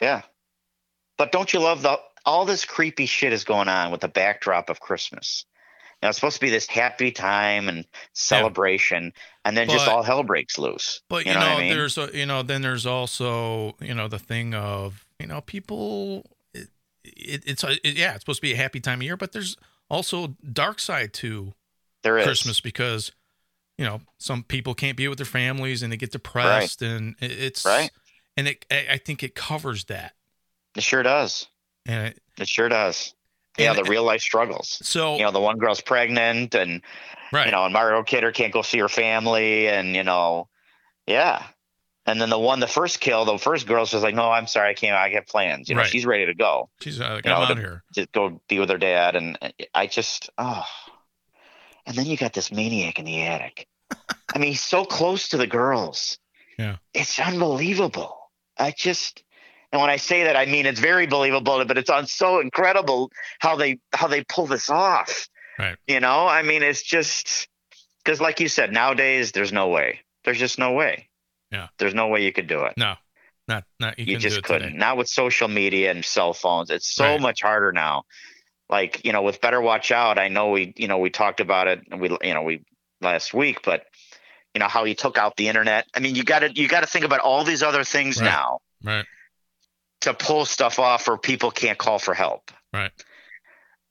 Speaker 4: Yeah. But don't you love the all this creepy shit is going on with the backdrop of Christmas? Now it's supposed to be this happy time and celebration, and then just all hell breaks loose.
Speaker 3: But you,
Speaker 4: You know
Speaker 3: know,
Speaker 4: I mean?
Speaker 3: there's a, you know, then there's also you know the thing of you know people. It, it, it's a, it, yeah, it's supposed to be a happy time of year, but there's also dark side to
Speaker 4: There is
Speaker 3: Christmas because you know some people can't be with their families and they get depressed and it's
Speaker 4: Right.
Speaker 3: And it, I, think it covers that.
Speaker 4: It sure does.
Speaker 3: And it,
Speaker 4: It sure does. Yeah,
Speaker 3: And-
Speaker 4: the real life struggles.
Speaker 3: so
Speaker 4: You know, the one girl's pregnant, and
Speaker 3: right,
Speaker 4: you know, and Margot Kidder can't go see her family, and you know, yeah. And then the one, the first kill, the first girl's just like, no, I'm sorry, I can't. I have plans. You know,
Speaker 3: Right.
Speaker 4: she's ready to go.
Speaker 3: she's uh,
Speaker 4: you know,
Speaker 3: on
Speaker 4: the-
Speaker 3: here.
Speaker 4: to go be with her dad and I just oh and then you got this maniac in the attic. I mean, he's so close to the girls.
Speaker 3: Yeah.
Speaker 4: It's unbelievable. I just and when I say that I mean it's very believable, but it's on so incredible how they how they pull this off.
Speaker 3: Right.
Speaker 4: You know, I mean it's just because like you said, nowadays there's no way. There's just no way.
Speaker 3: Yeah.
Speaker 4: There's no way you could do it
Speaker 3: No, not not you,
Speaker 4: you just
Speaker 3: do it
Speaker 4: couldn't.
Speaker 3: today.
Speaker 4: Not with social media and cell phones. It's so
Speaker 3: Right.
Speaker 4: much harder now. Like you know, with Better Watch Out, I know we you know we talked about it and we you know we last week, but you know how he took out the internet. I mean, you got to you got to think about all these other things
Speaker 3: Right.
Speaker 4: now
Speaker 3: Right,
Speaker 4: to pull stuff off where people can't call for help.
Speaker 3: right.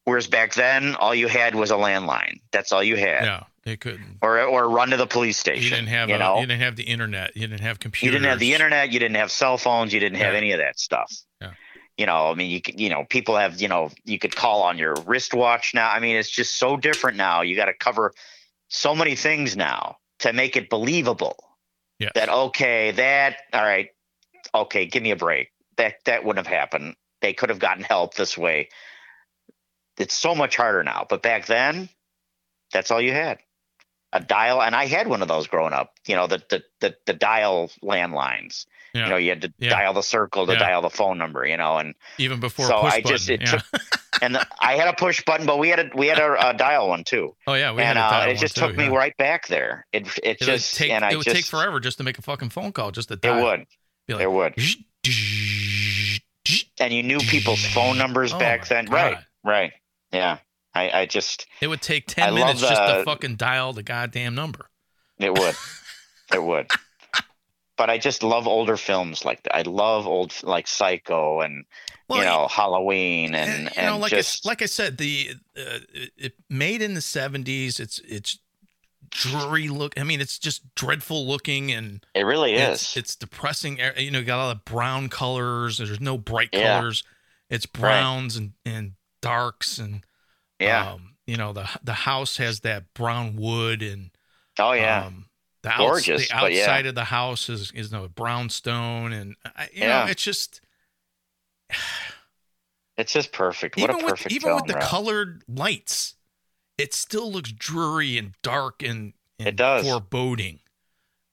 Speaker 4: Whereas back then, all you had was a landline. That's all you had,
Speaker 3: Yeah, it couldn't.
Speaker 4: or or run to the police station.
Speaker 3: You didn't have
Speaker 4: you
Speaker 3: a,
Speaker 4: know
Speaker 3: you didn't have the internet. You didn't have computers.
Speaker 4: you didn't have the internet you didn't have cell phones you didn't have
Speaker 3: Yeah.
Speaker 4: any of that stuff
Speaker 3: Yeah.
Speaker 4: You know i mean you could you know people have you know you could call on your wristwatch now. I mean it's just so different now. You got to cover so many things now to make it believable that okay that all right okay give me a break. That that wouldn't have happened. They could have gotten help this way. It's so much harder now but back then that's all you had. A dial and i had one of those growing up you know the the the, the dial landlines
Speaker 3: Yeah.
Speaker 4: you know you had to
Speaker 3: Yeah.
Speaker 4: dial the circle to
Speaker 3: Yeah.
Speaker 4: dial the phone number you know and
Speaker 3: even before
Speaker 4: so
Speaker 3: push
Speaker 4: I just-
Speaker 3: button.
Speaker 4: it
Speaker 3: yeah.
Speaker 4: took- and i had a push button but we had a we had a, a dial one too
Speaker 3: oh yeah, we
Speaker 4: and
Speaker 3: had a
Speaker 4: uh,
Speaker 3: dial
Speaker 4: it just
Speaker 3: too,
Speaker 4: took me
Speaker 3: yeah.
Speaker 4: right back there it it
Speaker 3: It
Speaker 4: just
Speaker 3: take
Speaker 4: and i
Speaker 3: it would
Speaker 4: just
Speaker 3: take forever just to make a fucking phone call just to
Speaker 4: it would
Speaker 3: Be like,
Speaker 4: it would and you knew people's phone numbers
Speaker 3: Oh
Speaker 4: back then
Speaker 3: God.
Speaker 4: right right yeah i i just
Speaker 3: It would take ten
Speaker 4: love
Speaker 3: minutes just to fucking dial the goddamn number.
Speaker 4: It would. it would. But I just love older films like that. I love old like Psycho and
Speaker 3: Well,
Speaker 4: you know Halloween and
Speaker 3: you know,
Speaker 4: and
Speaker 3: like
Speaker 4: just
Speaker 3: I, like I said, the uh, it, it made in the seventies. It's it's dreary look. I mean, it's just dreadful looking and
Speaker 4: it really is.
Speaker 3: it's depressing. Uh, You know, you got all the brown colors. There's no bright
Speaker 4: Yeah.
Speaker 3: colors. It's browns and and darks and
Speaker 4: yeah.
Speaker 3: Um, you know the the house has that brown wood and
Speaker 4: oh yeah.
Speaker 3: um, the outs-
Speaker 4: Gorgeous,
Speaker 3: the
Speaker 4: but yeah.
Speaker 3: outside of the house is is no brownstone and you
Speaker 4: Yeah.
Speaker 3: know it's just
Speaker 4: it's just perfect. What
Speaker 3: even
Speaker 4: a
Speaker 3: with
Speaker 4: perfect
Speaker 3: even
Speaker 4: film.
Speaker 3: with the colored lights, it still looks dreary and dark and, and
Speaker 4: It does.
Speaker 3: foreboding.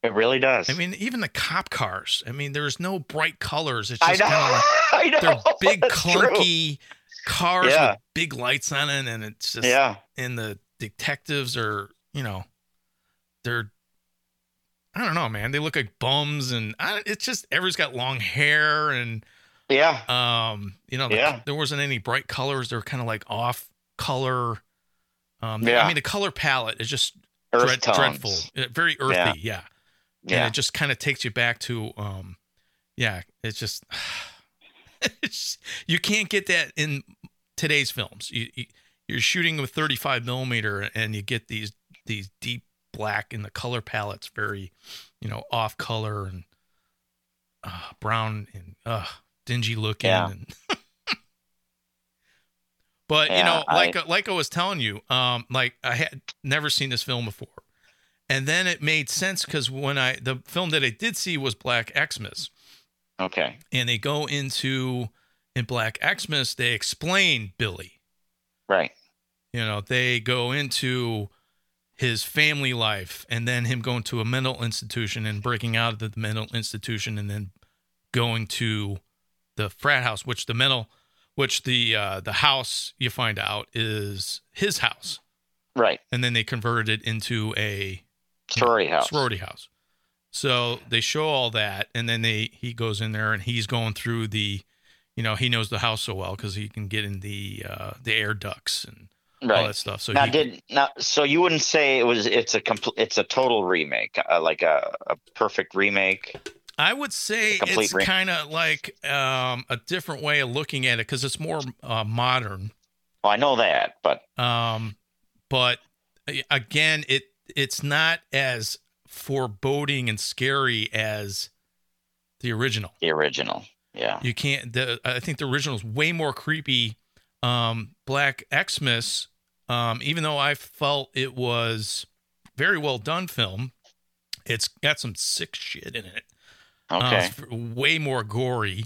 Speaker 4: it really does.
Speaker 3: I mean, even the cop cars. I mean, there's no bright colors. It's just kind of
Speaker 4: I know.
Speaker 3: they're big,
Speaker 4: That's true.
Speaker 3: clunky cars
Speaker 4: Yeah.
Speaker 3: with big lights on it, and it's just
Speaker 4: Yeah.
Speaker 3: and the detectives are, you know, they're I don't know, man. They look like bums, and I, it's just everybody's got long hair, and
Speaker 4: Yeah.
Speaker 3: um, you know, the,
Speaker 4: Yeah.
Speaker 3: there wasn't any bright colors. They're kind of like off color. Um,
Speaker 4: Yeah.
Speaker 3: I mean, the color palette is just dread, dreadful, very earthy,
Speaker 4: Yeah.
Speaker 3: yeah. And
Speaker 4: Yeah.
Speaker 3: it just kind of takes you back to, um, yeah, it's just, it's, you can't get that in today's films. You, you you're shooting with 35 millimeter, and you get these these deep black, and the color palette's very, you know, off color and uh, brown and uh, dingy looking.
Speaker 4: Yeah.
Speaker 3: And But you
Speaker 4: Yeah,
Speaker 3: know,
Speaker 4: I-
Speaker 3: like like I was telling you, um, like I had never seen this film before, and then it made sense because when I the film that I did see was Black Xmas,
Speaker 4: Okay.
Speaker 3: and they go into in Black Xmas they explain Billy.
Speaker 4: Right.
Speaker 3: You know, they go into his family life and then him going to a mental institution and breaking out of the mental institution and then going to the frat house, which the mental, which the uh, the house you find out is his house,
Speaker 4: Right.
Speaker 3: and then they converted it into a
Speaker 4: Sorority house.
Speaker 3: sorority house. So they show all that, and then they he goes in there and he's going through the, you know, he knows the house so well because he can get in the uh, the air ducts and all
Speaker 4: Right.
Speaker 3: that stuff. So
Speaker 4: now
Speaker 3: he,
Speaker 4: did now so you wouldn't say it was it's a complete it's a total remake uh, like a, a perfect remake
Speaker 3: I would say it's
Speaker 4: re-
Speaker 3: kind of like um, a different way of looking at it because it's more uh, modern.
Speaker 4: well i know that but
Speaker 3: Um, but again, it it's not as foreboding and scary as the original.
Speaker 4: the original yeah
Speaker 3: You can't. The I think the original is way more creepy. Um, Black Xmas, um, even though I felt it was very well done film, it's got some sick shit in it. Uh,
Speaker 4: okay
Speaker 3: it's way more gory.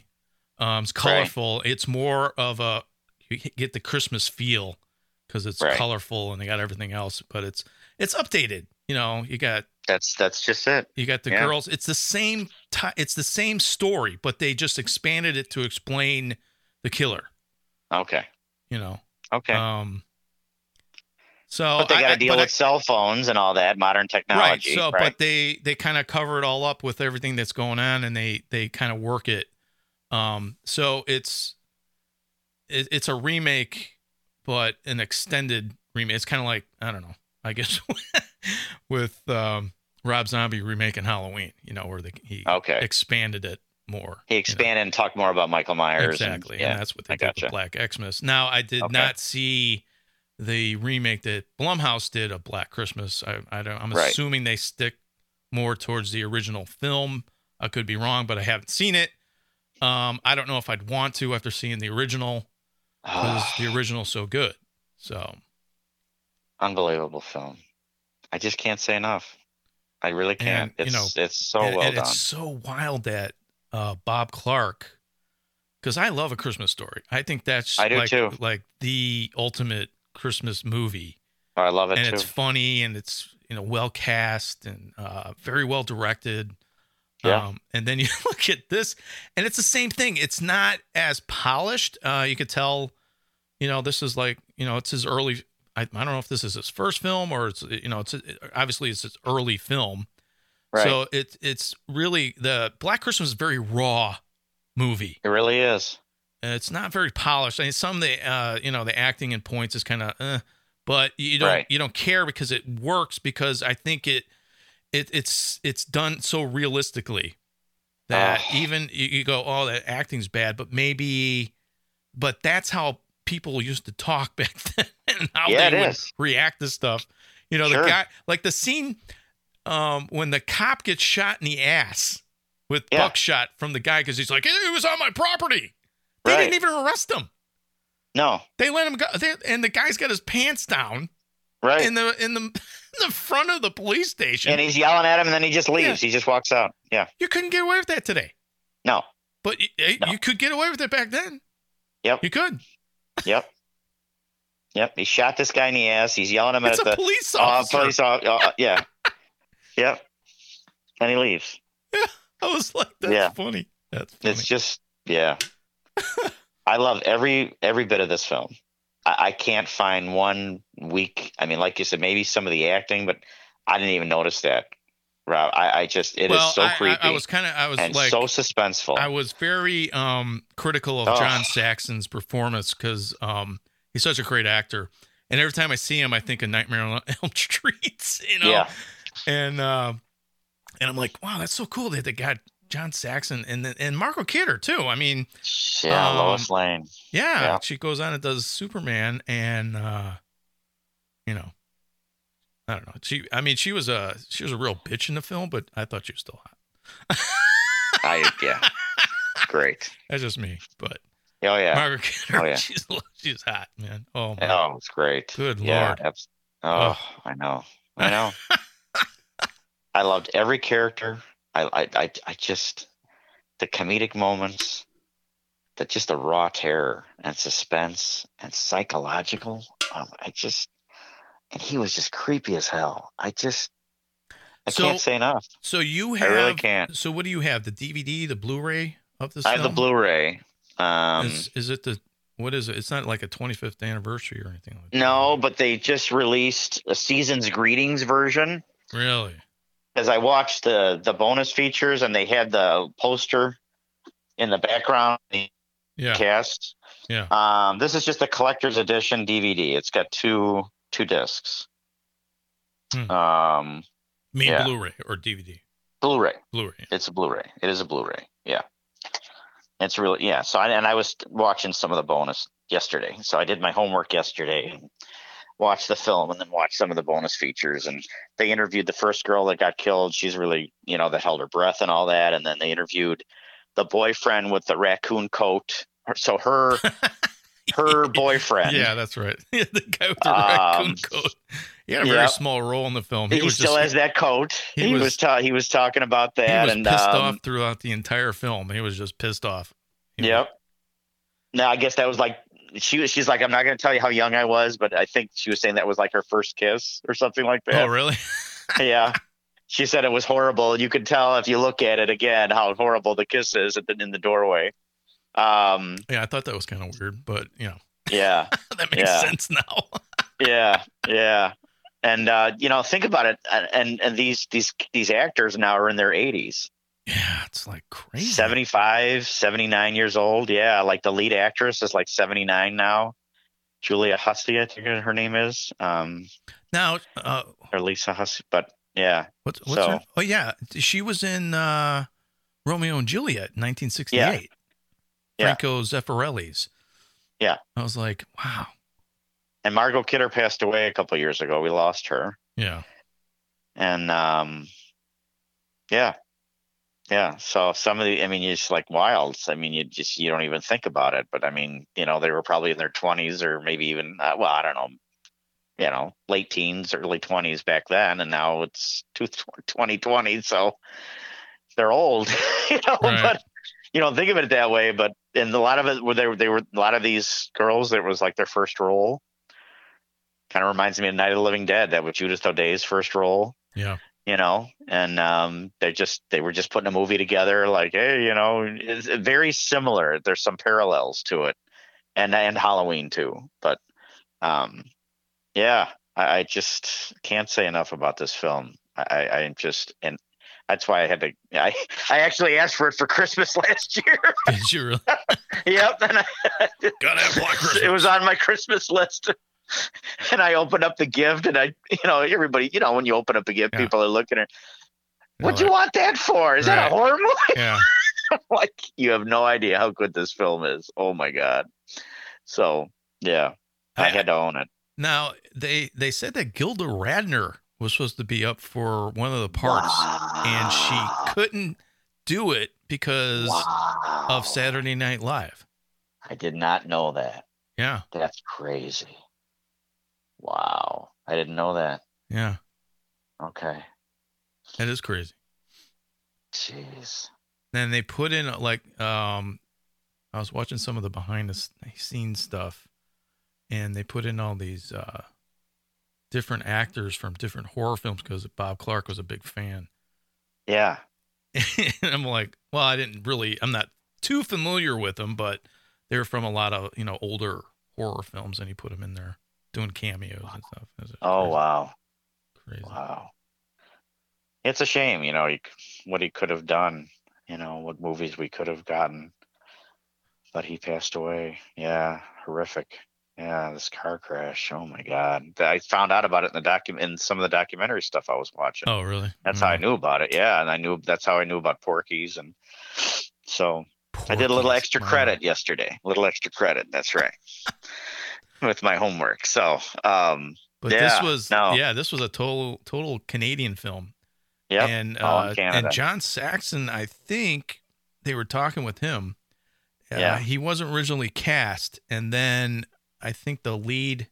Speaker 3: Um, it's colorful. It's more of a you get the Christmas feel because it's
Speaker 4: Right.
Speaker 3: colorful and they got everything else, but it's it's updated. You know, you got
Speaker 4: that's that's just it
Speaker 3: you got the
Speaker 4: Yeah.
Speaker 3: girls. It's the same. Ti- it's the same story, but they just expanded it to explain the killer.
Speaker 4: okay
Speaker 3: You know.
Speaker 4: okay
Speaker 3: Um. So
Speaker 4: but they got to deal with
Speaker 3: I-
Speaker 4: cell phones and all that modern technology. right.
Speaker 3: So,
Speaker 4: right,
Speaker 3: but they they kind of cover it all up with everything that's going on, and they they kind of work it. Um. So it's it, it's a remake, but an extended remake. It's kind of like I don't know. I guess with um, Rob Zombie remaking Halloween, you know, where they, he
Speaker 4: Okay.
Speaker 3: expanded it more.
Speaker 4: he
Speaker 3: you know.
Speaker 4: expanded and talked more about michael myers and-
Speaker 3: Exactly.
Speaker 4: yeah
Speaker 3: And that's what they
Speaker 4: I
Speaker 3: did
Speaker 4: gotcha.
Speaker 3: with Black Xmas. Now, I did
Speaker 4: Okay.
Speaker 3: not see the remake that Blumhouse did of Black Christmas. I, I don't, I'm
Speaker 4: Right.
Speaker 3: assuming they stick more towards the original film. I could be wrong, but I haven't seen it. Um, I don't know if I'd want to after seeing the original because the original's so good. So,
Speaker 4: unbelievable film i just can't say enough i really can't
Speaker 3: And, you know,
Speaker 4: it's so
Speaker 3: and,
Speaker 4: well
Speaker 3: and
Speaker 4: done
Speaker 3: it's so wild that uh, Bob Clark, because I love a Christmas story. I think that's
Speaker 4: I do
Speaker 3: like,
Speaker 4: too.
Speaker 3: like the ultimate Christmas movie.
Speaker 4: Oh, i love it
Speaker 3: and
Speaker 4: too
Speaker 3: it's funny and it's you know well cast and uh, very well directed.
Speaker 4: Yeah.
Speaker 3: Um, and then you look at this, and it's the same thing. It's not as polished. Uh, you could tell, you know, this is like you know, it's his early. I, I don't know if this is his first film or it's you know, it's obviously it's his early film.
Speaker 4: right
Speaker 3: So it's it's really the Black Christmas is a very raw movie.
Speaker 4: it really is
Speaker 3: it's not very polished. I mean, some of the uh, you know the acting in points is kind of, uh, but you don't
Speaker 4: Right.
Speaker 3: you don't care because it works because I think it it it's it's done so realistically that
Speaker 4: Oh.
Speaker 3: even you, you go, oh, that acting's bad, but maybe, but that's how people used to talk back then and how
Speaker 4: Yeah,
Speaker 3: they would
Speaker 4: is.
Speaker 3: react to stuff. You know,
Speaker 4: Sure.
Speaker 3: the guy like the scene um when the cop gets shot in the ass with
Speaker 4: Yeah.
Speaker 3: buckshot from the guy because he's like, it was on my property. They
Speaker 4: Right.
Speaker 3: didn't even arrest him.
Speaker 4: no
Speaker 3: They let him go, they, and the guy's got his pants down
Speaker 4: right
Speaker 3: in the in the in the front of the police station.
Speaker 4: and he's yelling at him and then he just leaves he just walks out yeah
Speaker 3: you couldn't get away with that today,
Speaker 4: no
Speaker 3: but you,
Speaker 4: No.
Speaker 3: you could get away with it back then.
Speaker 4: Yep.
Speaker 3: you could.
Speaker 4: Yep. Yep. He shot this guy in the ass. He's yelling at him
Speaker 3: It's
Speaker 4: at
Speaker 3: a
Speaker 4: the
Speaker 3: police
Speaker 4: uh,
Speaker 3: officer.
Speaker 4: police. Uh, uh, yeah. yep. And he leaves.
Speaker 3: Yeah, I was like, that's
Speaker 4: Yeah.
Speaker 3: funny. That's funny.
Speaker 4: It's just yeah. I love every every bit of this film. I, I can't find one weak. I mean, like you said, maybe some of the acting, but I didn't even notice that. Rob, I, I just it is
Speaker 3: well,
Speaker 4: so
Speaker 3: I- I-
Speaker 4: creepy
Speaker 3: I, was kind of, I was like,
Speaker 4: so suspenseful.
Speaker 3: I was very um critical of
Speaker 4: Oh.
Speaker 3: John Saxon's performance because um he's such a great actor, and every time I see him, I think of Nightmare on Elm Street. You know,
Speaker 4: yeah.
Speaker 3: and uh, and I'm like, wow, that's so cool that they got John Saxon and then- and Margot Kidder too. I mean,
Speaker 4: Yeah.
Speaker 3: um,
Speaker 4: Lois Lane.
Speaker 3: yeah,
Speaker 4: Yeah.
Speaker 3: she goes on and does Superman, and uh, you know, I don't know. She, I mean, she was a she was a real bitch in the film, but I thought she was still hot.
Speaker 4: I yeah. Great.
Speaker 3: That's just me, but
Speaker 4: Oh yeah.
Speaker 3: Margaret Kidder,
Speaker 4: Oh, yeah.
Speaker 3: she's she's hot, man. Oh my
Speaker 4: Oh, it's great.
Speaker 3: Good
Speaker 4: yeah,
Speaker 3: lord.
Speaker 4: abs- oh,
Speaker 3: Oh.
Speaker 4: I know. I know. I loved every character. I, I, I, I just the comedic moments, the just the raw terror and suspense and psychological. Um, I just and he was just creepy as hell. I just I
Speaker 3: So,
Speaker 4: can't say enough.
Speaker 3: So you have I
Speaker 4: really can't.
Speaker 3: So what do you have? The DVD, the Blu-ray of this
Speaker 4: I have the? Blu-ray. Um,
Speaker 3: is, is it the what is it? It's not like a 25th anniversary or anything like that.
Speaker 4: no, but they just released a season's greetings version.
Speaker 3: Really?
Speaker 4: As I watched the the bonus features and they had the poster in the background, the
Speaker 3: Yeah.
Speaker 4: cast.
Speaker 3: Yeah.
Speaker 4: Um, this is just a collector's edition DVD. It's got two two discs.
Speaker 3: Hmm.
Speaker 4: Um,
Speaker 3: Mean
Speaker 4: Yeah.
Speaker 3: Blu-ray or DVD?
Speaker 4: Blu-ray.
Speaker 3: Blu-ray.
Speaker 4: It's a Blu-ray. It is a Blu-ray. Yeah. It's really yeah. So I and I was watching some of the bonus yesterday. So I did my homework yesterday and watched the film and then watch some of the bonus features and they interviewed the first girl that got killed. She's really, you know, that held her breath and all that and then they interviewed the boyfriend with the raccoon coat. So her her boyfriend.
Speaker 3: Yeah, that's right. the guy with the
Speaker 4: Um,
Speaker 3: raccoon coat. He had a very
Speaker 4: yep.
Speaker 3: small role in the film.
Speaker 4: He,
Speaker 3: He,
Speaker 4: still
Speaker 3: just,
Speaker 4: has that coat.
Speaker 3: he
Speaker 4: He,
Speaker 3: was-
Speaker 4: was, ta- he was talking about
Speaker 3: He
Speaker 4: that
Speaker 3: was
Speaker 4: and
Speaker 3: pissed
Speaker 4: um,
Speaker 3: off throughout the entire film. He was just pissed off. He was-
Speaker 4: Yep. No, I guess that was like she was. She's like, I'm not going to tell you how young I was, but I think she was saying that was like her first kiss or something like that.
Speaker 3: Oh, really?
Speaker 4: yeah. She said it was horrible. You could tell if you look at it again how horrible the kiss is at the, in the doorway. Um.
Speaker 3: Yeah, I thought that was kind of weird, but you know,
Speaker 4: Yeah.
Speaker 3: that makes
Speaker 4: Yeah.
Speaker 3: sense now.
Speaker 4: yeah. Yeah. And uh, you know, think about it. And, and and these these these actors now are in their 80s.
Speaker 3: Yeah, it's like crazy.
Speaker 4: 75, 79 years old. Yeah, like the lead actress is like 79 now. Julia Hussey, I think her name is. Um,
Speaker 3: Now, uh,
Speaker 4: or Lisa Hussey, but yeah,
Speaker 3: what's what's
Speaker 4: So-
Speaker 3: her? Oh yeah, she was in uh, Romeo and Juliet, 1968.
Speaker 4: Yeah.
Speaker 3: Franco Zeffirelli's.
Speaker 4: Yeah.
Speaker 3: I was like, wow.
Speaker 4: and Margot Kidder passed away a couple years ago. We lost her,
Speaker 3: Yeah.
Speaker 4: and um, yeah, yeah. So some of the, I mean, it's like wilds. I mean, you just you don't even think about it, but I mean, you know, they were probably in their twenties or maybe even uh, well, I don't know, you know, late teens, early twenties back then, and now it's two- 2020, so they're old, you know.
Speaker 3: Right.
Speaker 4: But you don't think of it that way. But in a lot of it, where they were, they were a lot of these girls, it was like their first role. Kind of reminds me of Night of the Living Dead. That was Judith O'Dea's first role
Speaker 3: Yeah.
Speaker 4: You know and um they just they were just putting a movie together like hey you know it's very similar there's some parallels to it and and halloween too but um yeah i, I just can't say enough about this film i i just and that's why i had to i i actually asked for it for christmas last year
Speaker 3: Did you really?
Speaker 4: yep and I,
Speaker 3: Gotta have Black Christmas.
Speaker 4: it was on my Christmas list. And I open up the gift, and I, you know, everybody, you know, when you open up a gift,
Speaker 3: Yeah.
Speaker 4: people are looking at,
Speaker 3: You're
Speaker 4: "What'd you want that for? Is that a horror movie?"
Speaker 3: Yeah.
Speaker 4: like, you have no idea how good this film is. Oh my god! So yeah, I had to own it.
Speaker 3: Now they they said that Gilda Radner was supposed to be up for one of the parts, and she couldn't do it because
Speaker 4: Wow.
Speaker 3: of Saturday Night Live.
Speaker 4: I did not know that.
Speaker 3: Yeah,
Speaker 4: That's crazy. Wow, I didn't know that.
Speaker 3: yeah,
Speaker 4: Okay,
Speaker 3: that is crazy.
Speaker 4: jeez.
Speaker 3: Then they put in like um, I was watching some of the behind the scenes stuff, and they put in all these uh different actors from different horror films because Bob Clark was a big fan.
Speaker 4: Yeah,
Speaker 3: and I'm like, well, I didn't really, I'm not too familiar with them, but they're from a lot of you know older horror films, and he put them in there doing cameos and stuff.
Speaker 4: Oh wow.
Speaker 3: crazy.
Speaker 4: Wow. It's a shame, you know, he, what he could have done, you know, what movies we could have gotten. But he passed away. Yeah, horrific. Yeah, this car crash. Oh my God. I found out about it in the docu- in some of the documentary stuff I was watching.
Speaker 3: Oh, really?
Speaker 4: That's how I mm. knew about it. Yeah, and I knew that's how I knew about Porky's and so I did a little extra
Speaker 3: Wow.
Speaker 4: credit yesterday. A little extra credit. That's right. With my homework. So, um,
Speaker 3: But this
Speaker 4: Yeah,
Speaker 3: was,
Speaker 4: no.
Speaker 3: yeah, this was a total, total Canadian film.
Speaker 4: yep.
Speaker 3: And uh, and John Saxon, I think they were talking with him, uh,
Speaker 4: Yeah.
Speaker 3: he wasn't originally cast, and then I think the lead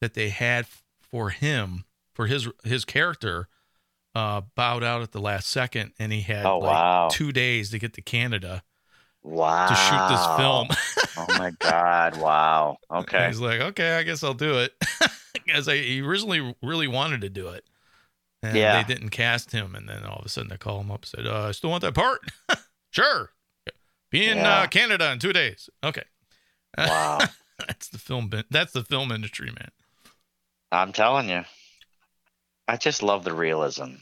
Speaker 3: that they had for him for his his character uh, bowed out at the last second, and he had
Speaker 4: Oh,
Speaker 3: like
Speaker 4: wow.
Speaker 3: two days to get to Canada
Speaker 4: Wow.
Speaker 3: to shoot this film.
Speaker 4: oh my God! Wow. Okay.
Speaker 3: He's like, okay, I guess I'll do it, because he originally really wanted to do it, and
Speaker 4: Yeah.
Speaker 3: they didn't cast him, and then all of a sudden they call him up and said, uh, "I still want that part." sure, be in
Speaker 4: Yeah.
Speaker 3: uh, Canada in two days. Okay,
Speaker 4: Wow.
Speaker 3: that's the film. That's the film industry, man.
Speaker 4: I'm telling you, I just love the realism,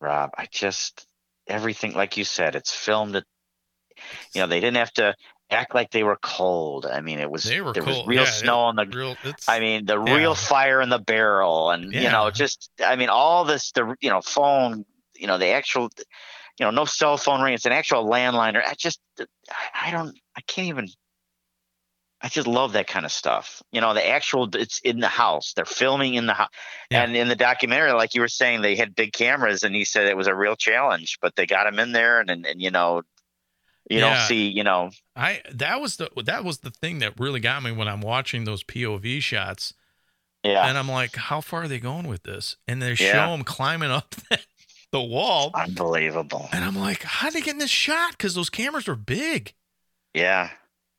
Speaker 4: Rob. I just everything, like you said, it's filmed. At, you know, they didn't have to act like they were cold. I mean, it was there
Speaker 3: cold.
Speaker 4: was real
Speaker 3: Yeah,
Speaker 4: snow on the.
Speaker 3: Real.
Speaker 4: I mean, the
Speaker 3: Yeah.
Speaker 4: real fire in the barrel, and you know, just I mean, all this, the you know, phone, you know, the actual, you know, no cell phone ring. It's an actual landline. Or I just, I, don't, I can't even. I just love that kind of stuff. You know, the actual it's in the house. They're filming in the house.
Speaker 3: Yeah.
Speaker 4: And in the documentary, like you were saying, they had big cameras and he said it was a real challenge, but they got him in there and and, and you know you
Speaker 3: Yeah.
Speaker 4: don't see, you know,
Speaker 3: I that was the that was the thing that really got me when I'm watching those POV shots,
Speaker 4: yeah.
Speaker 3: and I'm like, how far are they going with this? And they
Speaker 4: Yeah.
Speaker 3: show him climbing up the wall,
Speaker 4: Unbelievable.
Speaker 3: and I'm like, how did they get in this shot? Because those cameras were big,
Speaker 4: Yeah.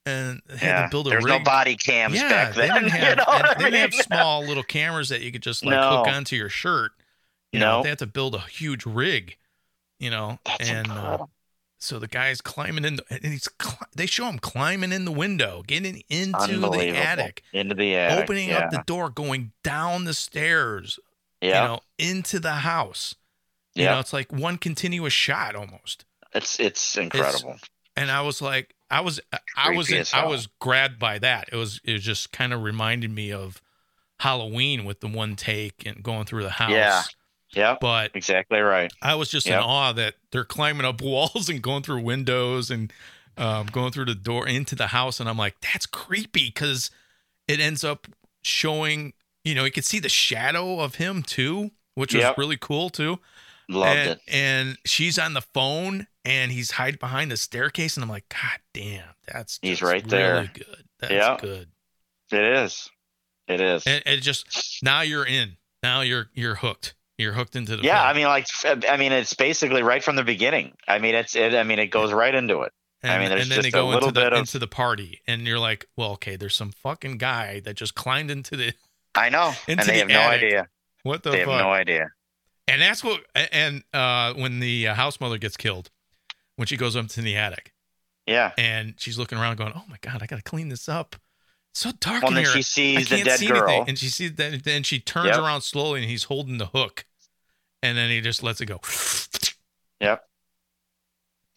Speaker 3: and they had
Speaker 4: Yeah.
Speaker 3: to build a
Speaker 4: There's
Speaker 3: rig.
Speaker 4: no body cams
Speaker 3: yeah,
Speaker 4: back
Speaker 3: they didn't
Speaker 4: you
Speaker 3: have
Speaker 4: know
Speaker 3: and they didn't have
Speaker 4: mean?
Speaker 3: small little cameras that you could just like
Speaker 4: No.
Speaker 3: hook onto your shirt. You know,
Speaker 4: No.
Speaker 3: they had to build a huge rig. You know,
Speaker 4: That's
Speaker 3: and uh. So the guy's climbing in, the, and he's cli- they show him climbing in the window, getting into the attic,
Speaker 4: Into the attic.
Speaker 3: opening
Speaker 4: yeah.
Speaker 3: up the door, going down the stairs,
Speaker 4: yeah.
Speaker 3: you know, into the house. You
Speaker 4: yeah.
Speaker 3: know, it's like one continuous shot almost.
Speaker 4: it's it's incredible.
Speaker 3: And I was like, I was, I was, in, I was grabbed by that. It was, it just kind of reminded me of Halloween with the one take and going through the house.
Speaker 4: Yeah. Yeah.
Speaker 3: But
Speaker 4: Exactly right.
Speaker 3: I was just in awe that they're climbing up walls and going through windows and um, going through the door into the house. And I'm like, that's creepy because it ends up showing, you know, you could see the shadow of him too, which was really cool too.
Speaker 4: Loved
Speaker 3: and,
Speaker 4: it.
Speaker 3: and she's on the phone and he's hiding behind the staircase. And I'm like, God damn, that's
Speaker 4: He's right there.
Speaker 3: good. That's
Speaker 4: Yeah.
Speaker 3: good.
Speaker 4: It is. It is.
Speaker 3: And it just, now you're in. Now you're, you're hooked. You're hooked into the
Speaker 4: yeah,
Speaker 3: film.
Speaker 4: I mean, like, I mean, it's basically right from the beginning. I mean, it's, it, I mean, it goes right into it.
Speaker 3: And,
Speaker 4: I mean, there's
Speaker 3: and then
Speaker 4: just
Speaker 3: they
Speaker 4: a little
Speaker 3: into the
Speaker 4: bit of-
Speaker 3: into the party, and you're like, well, okay, there's some fucking guy that just climbed into the
Speaker 4: I know, and they
Speaker 3: the
Speaker 4: have no idea.
Speaker 3: what the
Speaker 4: They have no idea.
Speaker 3: and that's what. And uh, when the uh, house mother gets killed, when she goes up to the attic,
Speaker 4: Yeah.
Speaker 3: and she's looking around, going, "Oh my god, I gotta clean this up. It's so dark
Speaker 4: Well,
Speaker 3: in
Speaker 4: then
Speaker 3: here.
Speaker 4: she sees the
Speaker 3: can't
Speaker 4: dead
Speaker 3: see
Speaker 4: girl.
Speaker 3: anything." And she sees that. Then she turns
Speaker 4: Yep.
Speaker 3: around slowly, and he's holding the hook, and then he just lets it go.
Speaker 4: Yep.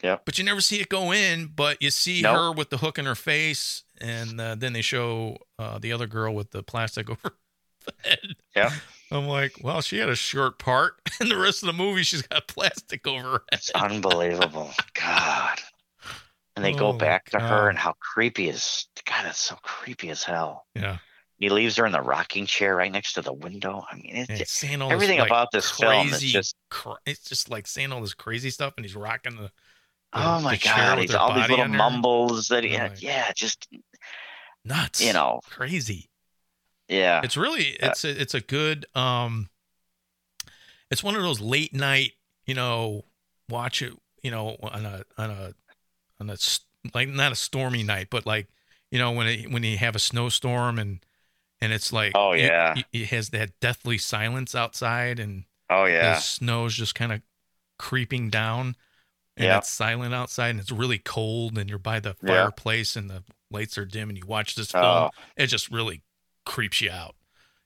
Speaker 4: Yep.
Speaker 3: But you never see it go in, but you see
Speaker 4: Nope.
Speaker 3: her with the hook in her face, and uh, then they show uh, the other girl with the plastic over the head.
Speaker 4: Yeah.
Speaker 3: I'm like, well, she had a short part, and the rest of the movie she's got plastic over her head.
Speaker 4: It's unbelievable. God. And they
Speaker 3: Oh,
Speaker 4: go back to
Speaker 3: God.
Speaker 4: her and how creepy is God, that's so creepy as hell.
Speaker 3: Yeah,
Speaker 4: He leaves her in the rocking chair right next to the window. I mean, it's just,
Speaker 3: saying all
Speaker 4: everything
Speaker 3: this, like,
Speaker 4: about this film is
Speaker 3: crazy
Speaker 4: just-
Speaker 3: cra- it's just like saying all this crazy stuff, and he's rocking the. the-
Speaker 4: oh my
Speaker 3: the
Speaker 4: God, he's all these little
Speaker 3: there.
Speaker 4: mumbles that he,
Speaker 3: Oh
Speaker 4: yeah, just,
Speaker 3: nuts.
Speaker 4: you know,
Speaker 3: crazy.
Speaker 4: yeah.
Speaker 3: It's really
Speaker 4: Uh,
Speaker 3: it's a, it's a good um it's one of those late night, you know, watch it, you know, on a on a on a like not a stormy night, but like, you know, when it, when you have a snowstorm and and it's like
Speaker 4: Oh, yeah.
Speaker 3: you- it has that deathly silence outside and
Speaker 4: Oh yeah,
Speaker 3: the
Speaker 4: yeah.
Speaker 3: snow's just kind of creeping down and
Speaker 4: Yeah.
Speaker 3: it's silent outside and it's really cold and you're by the
Speaker 4: Yeah.
Speaker 3: fireplace and the lights are dim and you watch this film
Speaker 4: Oh,
Speaker 3: it just really creeps you out.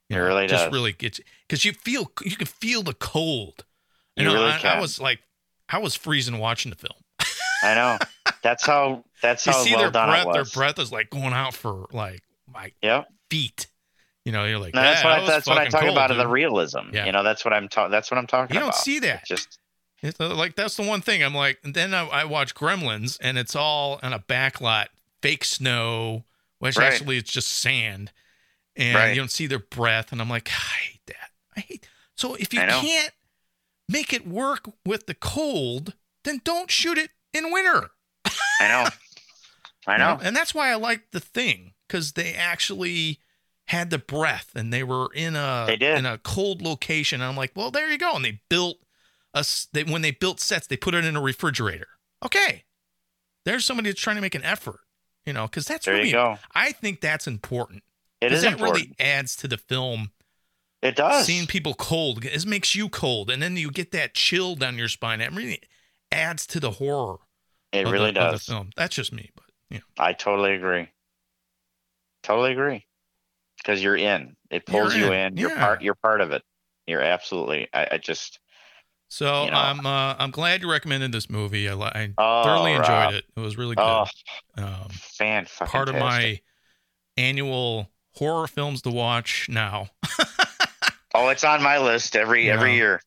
Speaker 4: It really
Speaker 3: just
Speaker 4: does.
Speaker 3: really gets because you feel you can feel the cold. You,
Speaker 4: You
Speaker 3: know,
Speaker 4: really
Speaker 3: I, I was like, I was freezing watching the film.
Speaker 4: I know. That's how. That's
Speaker 3: You
Speaker 4: how
Speaker 3: see
Speaker 4: well
Speaker 3: their
Speaker 4: done
Speaker 3: breath;
Speaker 4: it
Speaker 3: their breath is like going out for like my
Speaker 4: Yep.
Speaker 3: feet. You know, you're like,
Speaker 4: No, that's
Speaker 3: "Yeah,
Speaker 4: what
Speaker 3: that
Speaker 4: I, that's what I talk
Speaker 3: cold,
Speaker 4: about in the realism.
Speaker 3: Yeah.
Speaker 4: You know, that's what I'm talking. That's what I'm talking about.
Speaker 3: You don't
Speaker 4: about.
Speaker 3: see that.
Speaker 4: Just
Speaker 3: It's, uh, like that's the one thing I'm like. And then I, I watch Gremlins, and it's all on a backlot, fake snow, which
Speaker 4: Right.
Speaker 3: actually it's just sand, and
Speaker 4: Right.
Speaker 3: you don't see their breath. And I'm like, I hate that. I hate. So if you can't make it work with the cold, then don't shoot it in winter.
Speaker 4: I know. I know.
Speaker 3: And that's why I like the thing because they actually had the breath and they were in a
Speaker 4: They did.
Speaker 3: in a cold location. And I'm like, well, there you go. And they built a s- they, when they built sets, they put it in a refrigerator. Okay, there's somebody that's trying to make an effort, you know, because that's
Speaker 4: There
Speaker 3: really
Speaker 4: you go.
Speaker 3: I think that's important.
Speaker 4: It is
Speaker 3: that
Speaker 4: important.
Speaker 3: really adds to the film.
Speaker 4: it does.
Speaker 3: Seeing people cold, it makes you cold, and then you get that chill down your spine. It really adds to the horror.
Speaker 4: it really
Speaker 3: the,
Speaker 4: does.
Speaker 3: film. That's just me, but you know.
Speaker 4: I totally agree. Totally agree. Because you're in. It pulls
Speaker 3: You're
Speaker 4: you
Speaker 3: in,
Speaker 4: in. You're
Speaker 3: yeah.
Speaker 4: part. You're part of it. You're absolutely. I, I just.
Speaker 3: So
Speaker 4: You know.
Speaker 3: I'm uh, I'm glad you recommended this movie. I, I
Speaker 4: Oh,
Speaker 3: thoroughly enjoyed
Speaker 4: Rob.
Speaker 3: it. It was really good.
Speaker 4: Oh,
Speaker 3: um,
Speaker 4: fan
Speaker 3: part of my annual horror films to watch now.
Speaker 4: Oh, it's on my list every every year,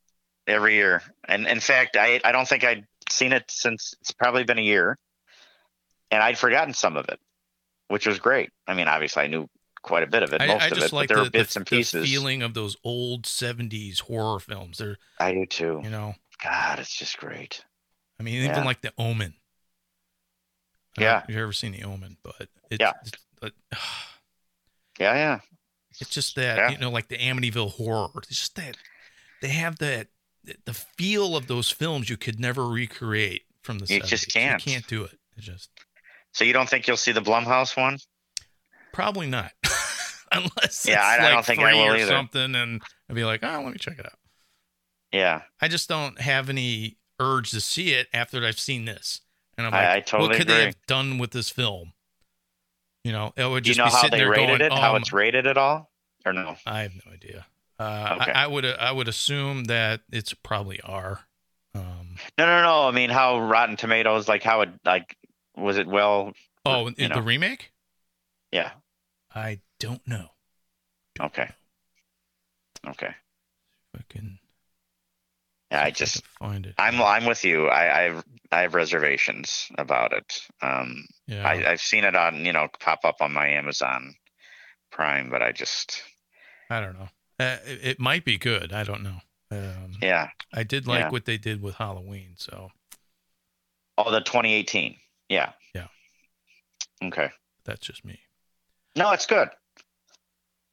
Speaker 4: every year. And in fact, I I don't think I'd seen it since it's probably been a year, and I'd forgotten some of it, which was great. I mean, obviously, I knew quite a bit of it,
Speaker 3: I,
Speaker 4: most
Speaker 3: I
Speaker 4: of
Speaker 3: just
Speaker 4: it,
Speaker 3: like
Speaker 4: but there
Speaker 3: the,
Speaker 4: were bits
Speaker 3: the,
Speaker 4: and
Speaker 3: the feeling of those old '70s horror films. They're
Speaker 4: I do too.
Speaker 3: you know,
Speaker 4: God, it's just great.
Speaker 3: I mean, even
Speaker 4: Yeah.
Speaker 3: like The Omen. I
Speaker 4: Yeah.
Speaker 3: you've ever seen The Omen, but it's,
Speaker 4: Yeah.
Speaker 3: it's, but,
Speaker 4: Yeah, yeah.
Speaker 3: it's just that
Speaker 4: Yeah.
Speaker 3: you know, like the Amityville Horror. It's just that they have that the feel of those films you could never recreate from the.
Speaker 4: You just can't.
Speaker 3: You can't do it. It just
Speaker 4: So you don't think you'll see the Blumhouse one?
Speaker 3: probably not, unless
Speaker 4: Yeah,
Speaker 3: it's
Speaker 4: I- I
Speaker 3: like
Speaker 4: don't think I will
Speaker 3: or
Speaker 4: either.
Speaker 3: something, and I'd be like, oh, let me check it out.
Speaker 4: Yeah,
Speaker 3: I just don't have any urge to see it after I've seen this. And I'm like,
Speaker 4: I totally
Speaker 3: what could they have done with this film? You know, it would
Speaker 4: do you
Speaker 3: just
Speaker 4: know
Speaker 3: be
Speaker 4: how
Speaker 3: sitting
Speaker 4: they
Speaker 3: there
Speaker 4: rated
Speaker 3: going,
Speaker 4: it? how
Speaker 3: um,
Speaker 4: it's rated at all? Or no?
Speaker 3: I have no idea. Uh,
Speaker 4: Okay.
Speaker 3: I, I would I would assume that it's probably R. Um,
Speaker 4: No, no, no. I mean, how Rotten Tomatoes, like how it, like, was it well?
Speaker 3: oh, the
Speaker 4: know.
Speaker 3: remake?
Speaker 4: Yeah.
Speaker 3: I don't know. Don't
Speaker 4: Okay. Okay.
Speaker 3: If I can,
Speaker 4: Yeah, I just,
Speaker 3: can find it.
Speaker 4: I'm, I'm with you. I, I've, I have reservations about it. Um,
Speaker 3: yeah.
Speaker 4: I, I've seen it on, you know, pop up on my Amazon Prime, but I just,
Speaker 3: I don't know. Uh, it, it might be good. I don't know. Um,
Speaker 4: yeah.
Speaker 3: I did like
Speaker 4: Yeah.
Speaker 3: what they did with Halloween. So
Speaker 4: Oh, the 2018. Yeah.
Speaker 3: Yeah.
Speaker 4: Okay.
Speaker 3: that's just me.
Speaker 4: No, it's good.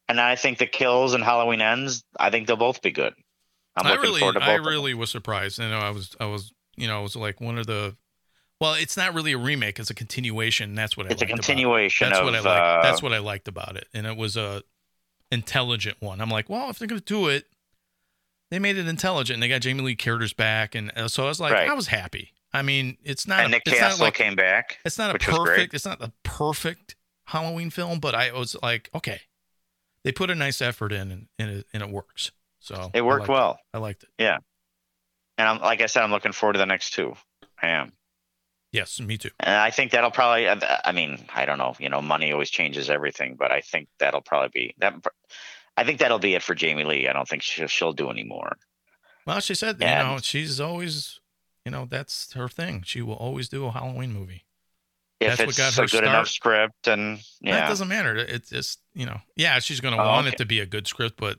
Speaker 4: And I think the kills and Halloween ends. I think they'll both be good. I'm
Speaker 3: I
Speaker 4: looking
Speaker 3: really,
Speaker 4: forward to both.
Speaker 3: I really was surprised. You know, I was, I was, you know, it was like one of the. Well, it's not really a remake; it's a continuation. That's what I.
Speaker 4: It's a
Speaker 3: liked about it.
Speaker 4: continuation
Speaker 3: That's
Speaker 4: of.
Speaker 3: what I liked.
Speaker 4: uh,
Speaker 3: That's what I liked about it, and it was a intelligent one. I'm like, well, if they're gonna do it, they made it intelligent. and They got Jamie Lee Curtis back, and uh, so I was like,
Speaker 4: Right.
Speaker 3: I was happy. I mean, it's not.
Speaker 4: and Nick
Speaker 3: it's not
Speaker 4: Castle
Speaker 3: like
Speaker 4: came back.
Speaker 3: it's not a
Speaker 4: which was great.
Speaker 3: perfect. It's not a perfect Halloween film, but I was like, okay, they put a nice effort in, and, and it and it works. So
Speaker 4: It worked
Speaker 3: liked
Speaker 4: well.
Speaker 3: I liked it. Yeah.
Speaker 4: And I'm, like I said, I'm looking forward to the next two. I am.
Speaker 3: Yes, me too.
Speaker 4: And I think that'll probably, uh, I mean, I don't know, you know, money always changes everything, but I think that'll probably be that. I think that'll be it for Jamie Lee. I don't think she'll, she'll do any more.
Speaker 3: Well, she said,
Speaker 4: Yeah.
Speaker 3: you know, she's always, you know, that's her thing. She will always do a Halloween movie.
Speaker 4: If
Speaker 3: That's what
Speaker 4: it's
Speaker 3: got
Speaker 4: a good enough
Speaker 3: start.
Speaker 4: script and
Speaker 3: That
Speaker 4: yeah,
Speaker 3: doesn't matter. It's just, you know, yeah, she's going to
Speaker 4: Oh,
Speaker 3: want
Speaker 4: okay.
Speaker 3: it to be a good script, but,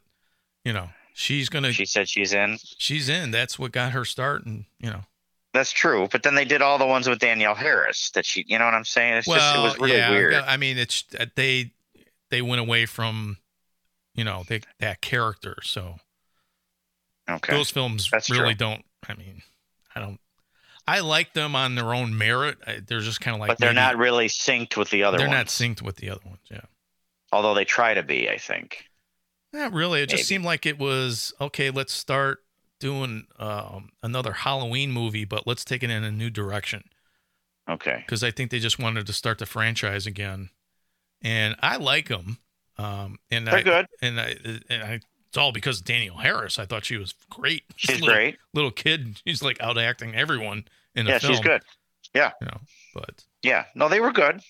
Speaker 3: you know, she's going to,
Speaker 4: she said she's in.
Speaker 3: she's in. That's what got her start. And, you know,
Speaker 4: That's true. But then they did all the ones with Danielle Harris that she, you know what I'm saying? It's
Speaker 3: well,
Speaker 4: just, it was really
Speaker 3: yeah,
Speaker 4: weird.
Speaker 3: I mean, it's, uh, they, they went away from, you know, they, that character. So
Speaker 4: Okay.
Speaker 3: those films
Speaker 4: That's
Speaker 3: really
Speaker 4: true.
Speaker 3: don't, I mean, I don't, I like them on their own merit. I, they're just kind of like,
Speaker 4: but they're
Speaker 3: maybe-
Speaker 4: not really synced with the other
Speaker 3: they're
Speaker 4: ones.
Speaker 3: not synced with the other ones. Yeah.
Speaker 4: Although they try to be, I think.
Speaker 3: Not really. It just seemed like it was okay. Let's start doing um, another Halloween movie, but let's take it in a new direction
Speaker 4: Okay.
Speaker 3: because I think they just wanted to start the franchise again, and I like them. Um, and
Speaker 4: They're
Speaker 3: I,
Speaker 4: good.
Speaker 3: and I, and I, it's all because of Danielle Harris. I thought she was great.
Speaker 4: She's
Speaker 3: little,
Speaker 4: great.
Speaker 3: Little kid, she's like out acting everyone in the
Speaker 4: Yeah,
Speaker 3: film.
Speaker 4: Yeah, she's good. Yeah.
Speaker 3: You know, but
Speaker 4: Yeah. No, they were good.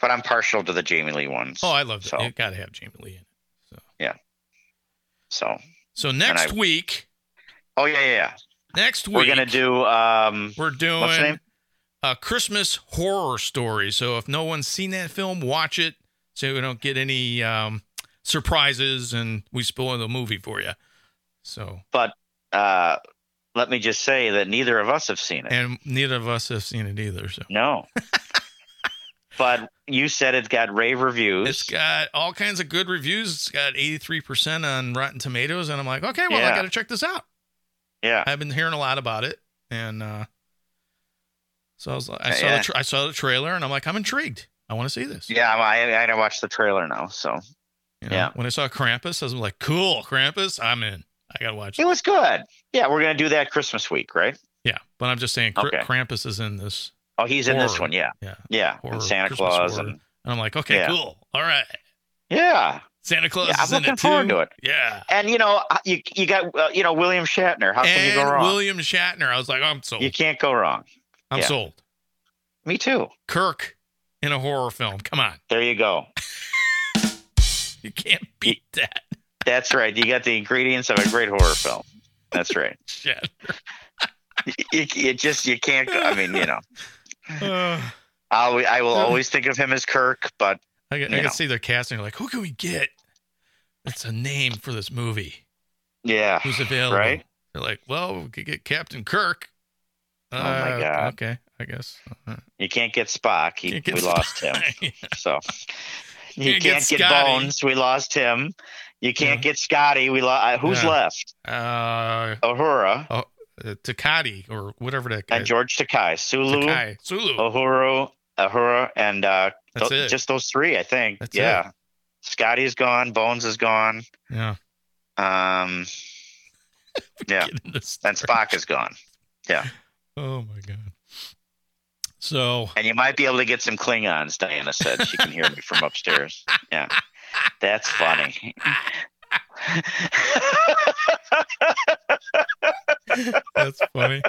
Speaker 4: But I'm partial to the Jamie Lee ones.
Speaker 3: oh, I love it.
Speaker 4: So-
Speaker 3: You got to have Jamie Lee in it.
Speaker 4: So. yeah.
Speaker 3: So so next
Speaker 4: I-
Speaker 3: week,
Speaker 4: Oh yeah, yeah. yeah.
Speaker 3: next week
Speaker 4: We're gonna do. Um.
Speaker 3: We're doing
Speaker 4: What's the name?
Speaker 3: a Christmas horror story. So if no one's seen that film, watch it so we don't get any um, surprises and we spoil the movie for you. So,
Speaker 4: But uh, let me just say that neither of us have seen it.
Speaker 3: and neither of us have seen it either. So,
Speaker 4: No. but you said it's got rave reviews.
Speaker 3: It's got all kinds of good reviews. It's got 83% on Rotten Tomatoes. And I'm like, okay, well, I got to check this out.
Speaker 4: yeah.
Speaker 3: I've been hearing a lot about it. And uh, so I, was, like,
Speaker 4: I,
Speaker 3: saw
Speaker 4: yeah.
Speaker 3: the tra- I saw the trailer and I'm like, I'm intrigued. I want to see this.
Speaker 4: Yeah, I, I gotta watch the trailer now. So
Speaker 3: You know,
Speaker 4: Yeah.
Speaker 3: When I saw Krampus, I was like, cool, Krampus, I'm in. I got to watch
Speaker 4: it
Speaker 3: it.
Speaker 4: was good. Yeah, we're gonna do that Christmas week, right?
Speaker 3: Yeah. But I'm just saying,
Speaker 4: Okay.
Speaker 3: Krampus is in this.
Speaker 4: Oh, he's in this one. Yeah,
Speaker 3: Yeah.
Speaker 4: yeah.
Speaker 3: Horror,
Speaker 4: and Santa
Speaker 3: Christmas
Speaker 4: Claus and
Speaker 3: And I'm like, okay,
Speaker 4: Yeah.
Speaker 3: cool. All right.
Speaker 4: yeah.
Speaker 3: Santa Claus
Speaker 4: Yeah, I'm
Speaker 3: is in
Speaker 4: looking
Speaker 3: it too.
Speaker 4: forward to it.
Speaker 3: Yeah.
Speaker 4: And you know, you you got uh, you know William Shatner. How can you go wrong?
Speaker 3: William Shatner. I was like, I'm sold.
Speaker 4: you can't go wrong.
Speaker 3: I'm
Speaker 4: yeah.
Speaker 3: sold.
Speaker 4: Me too.
Speaker 3: Kirk in a horror film. Come on.
Speaker 4: There you go.
Speaker 3: You can't beat that.
Speaker 4: That's right. You got the ingredients of a great horror film. That's right.
Speaker 3: Shatner.
Speaker 4: You, you just you can't. I mean, you know,
Speaker 3: Uh,
Speaker 4: I'll, I will always think of him as Kirk, but
Speaker 3: I, can- I can
Speaker 4: know.
Speaker 3: see their casting. Like, who can we get? That's a name for this movie.
Speaker 4: yeah,
Speaker 3: Who's available?
Speaker 4: Right?
Speaker 3: They're like, well, we could get Captain Kirk.
Speaker 4: Oh, my
Speaker 3: Uh,
Speaker 4: God.
Speaker 3: Okay, I guess. Uh,
Speaker 4: you can't get Spock. He,
Speaker 3: Can't get
Speaker 4: we lost him.
Speaker 3: Yeah.
Speaker 4: So you
Speaker 3: Can't get
Speaker 4: can't get,
Speaker 3: Scotty.
Speaker 4: Bones. We lost him. You can't
Speaker 3: Yeah.
Speaker 4: get Scotty. We lost. Uh, who's
Speaker 3: Yeah.
Speaker 4: left?
Speaker 3: Uh,
Speaker 4: Uhura
Speaker 3: uh, Takati or whatever that guy.
Speaker 4: and George Takei, Sulu,
Speaker 3: Takei. Sulu.
Speaker 4: Uhuru, Uhura, and uh,
Speaker 3: That's
Speaker 4: th-
Speaker 3: it.
Speaker 4: just those three, I think.
Speaker 3: That's
Speaker 4: yeah. Scotty's gone. Bones is gone.
Speaker 3: Yeah.
Speaker 4: Um, yeah.
Speaker 3: Get
Speaker 4: and Spock is gone. Yeah.
Speaker 3: Oh my god. So
Speaker 4: And you might be able to get some Klingons, Diana said. She can hear me from upstairs. Yeah. That's funny.
Speaker 3: that's funny.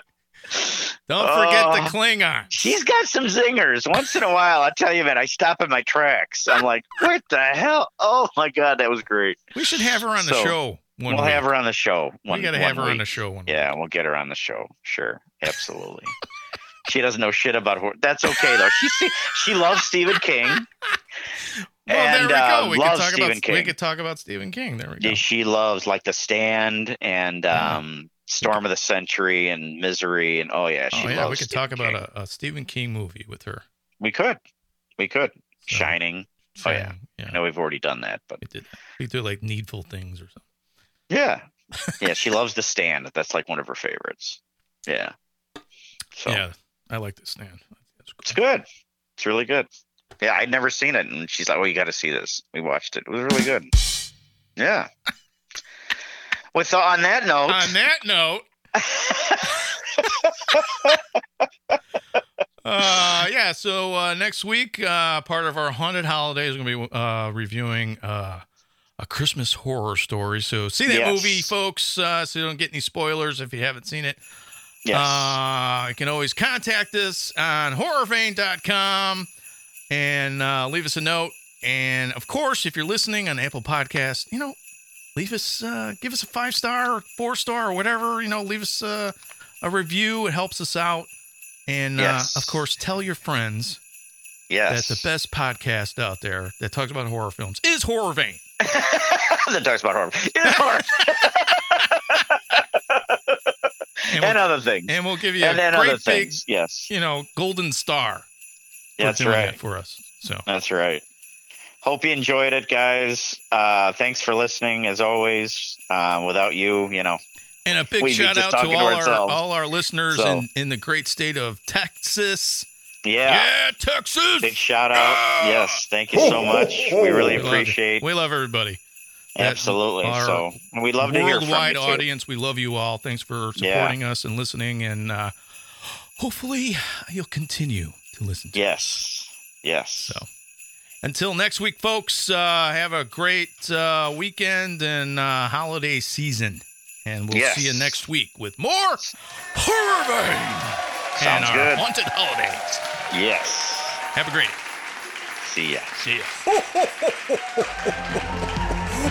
Speaker 3: Don't forget the
Speaker 4: Oh.
Speaker 3: Klingon.
Speaker 4: She's got some zingers. Once in a while, I tell you, man, I stop in my tracks. I'm like, what the hell? Oh my God, that was great.
Speaker 3: We should have her on the
Speaker 4: So,
Speaker 3: show one
Speaker 4: we'll
Speaker 3: week.
Speaker 4: have her on the show. One,
Speaker 3: we got to have her on the show one
Speaker 4: Yeah, we'll get her on the show. Sure. Absolutely. she doesn't know shit about horror. That's okay, though. She, she loves Stephen King.
Speaker 3: Well, there we go.
Speaker 4: uh,
Speaker 3: we talk
Speaker 4: Stephen
Speaker 3: about
Speaker 4: King.
Speaker 3: we could talk about Stephen King. There we go.
Speaker 4: She loves like The Stand and um, Storm of the Century and Misery. And oh, yeah, she
Speaker 3: oh yeah, we could
Speaker 4: Stephen
Speaker 3: talk about a, a Stephen King movie with her.
Speaker 4: We could. We could.
Speaker 3: So,
Speaker 4: Shining. Oh, yeah.
Speaker 3: yeah.
Speaker 4: I know we've already done that, but
Speaker 3: We did. We do like needful things or something.
Speaker 4: yeah. yeah, she loves The Stand. That's like one of her favorites. Yeah. So
Speaker 3: Yeah, I like this stand. That's
Speaker 4: it's good. It's really good. Yeah, I'd never seen it. And she's like, oh, you got to see this. We watched it. It was really good. Yeah. With on that note,
Speaker 3: On that note, uh, yeah. So uh, next week, uh, part of our haunted holidays, we're gonna be uh, reviewing uh, a Christmas horror story. So see that
Speaker 4: Yes.
Speaker 3: movie, folks, uh, so you don't get any spoilers if you haven't seen it.
Speaker 4: Yes.
Speaker 3: Uh, you can always contact us on horrorvein.com and uh, leave us a note. And of course, if you're listening on Apple Podcast, you know, leave us, uh, give us a five star or four star or whatever. You know, leave us uh, a review. It helps us out. And
Speaker 4: Yes.
Speaker 3: uh, of course, tell your friends
Speaker 4: yes.
Speaker 3: that the best podcast out there that talks about horror films is Horror Vein.
Speaker 4: that talks about horror. It's horror.
Speaker 3: And,
Speaker 4: and
Speaker 3: we'll,
Speaker 4: other things.
Speaker 3: and we'll give you a
Speaker 4: And then
Speaker 3: great
Speaker 4: other
Speaker 3: big,
Speaker 4: things. Yes.
Speaker 3: you know, golden star.
Speaker 4: That's right.
Speaker 3: that for us. So.
Speaker 4: That's right. Hope you enjoyed it, guys. Uh, thanks for listening, as always. Uh, without you, you know,
Speaker 3: And a big shout out to
Speaker 4: talking to
Speaker 3: all our all our listeners
Speaker 4: So-
Speaker 3: in, in the great state of Texas.
Speaker 4: yeah.
Speaker 3: Yeah, Texas.
Speaker 4: Big shout out.
Speaker 3: Ah!
Speaker 4: Yes, thank you so much. We really
Speaker 3: We love
Speaker 4: appreciate.
Speaker 3: We love everybody.
Speaker 4: Absolutely. So we love to hear from you
Speaker 3: Worldwide audience, we love you all. Thanks for
Speaker 4: Yeah.
Speaker 3: supporting us and listening, and uh, hopefully you'll continue to listen. To
Speaker 4: Yes. Yes.
Speaker 3: So until next week, folks, uh, have a great uh, weekend and uh, holiday season. And we'll
Speaker 4: Yes.
Speaker 3: see you next week with more Horror Vein and our
Speaker 4: good.
Speaker 3: haunted holidays.
Speaker 4: Yes.
Speaker 3: Have a great.
Speaker 4: See ya.
Speaker 3: See ya.
Speaker 1: You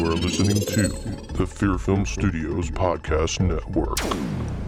Speaker 1: are listening to the Fear Film Studios Podcast Network.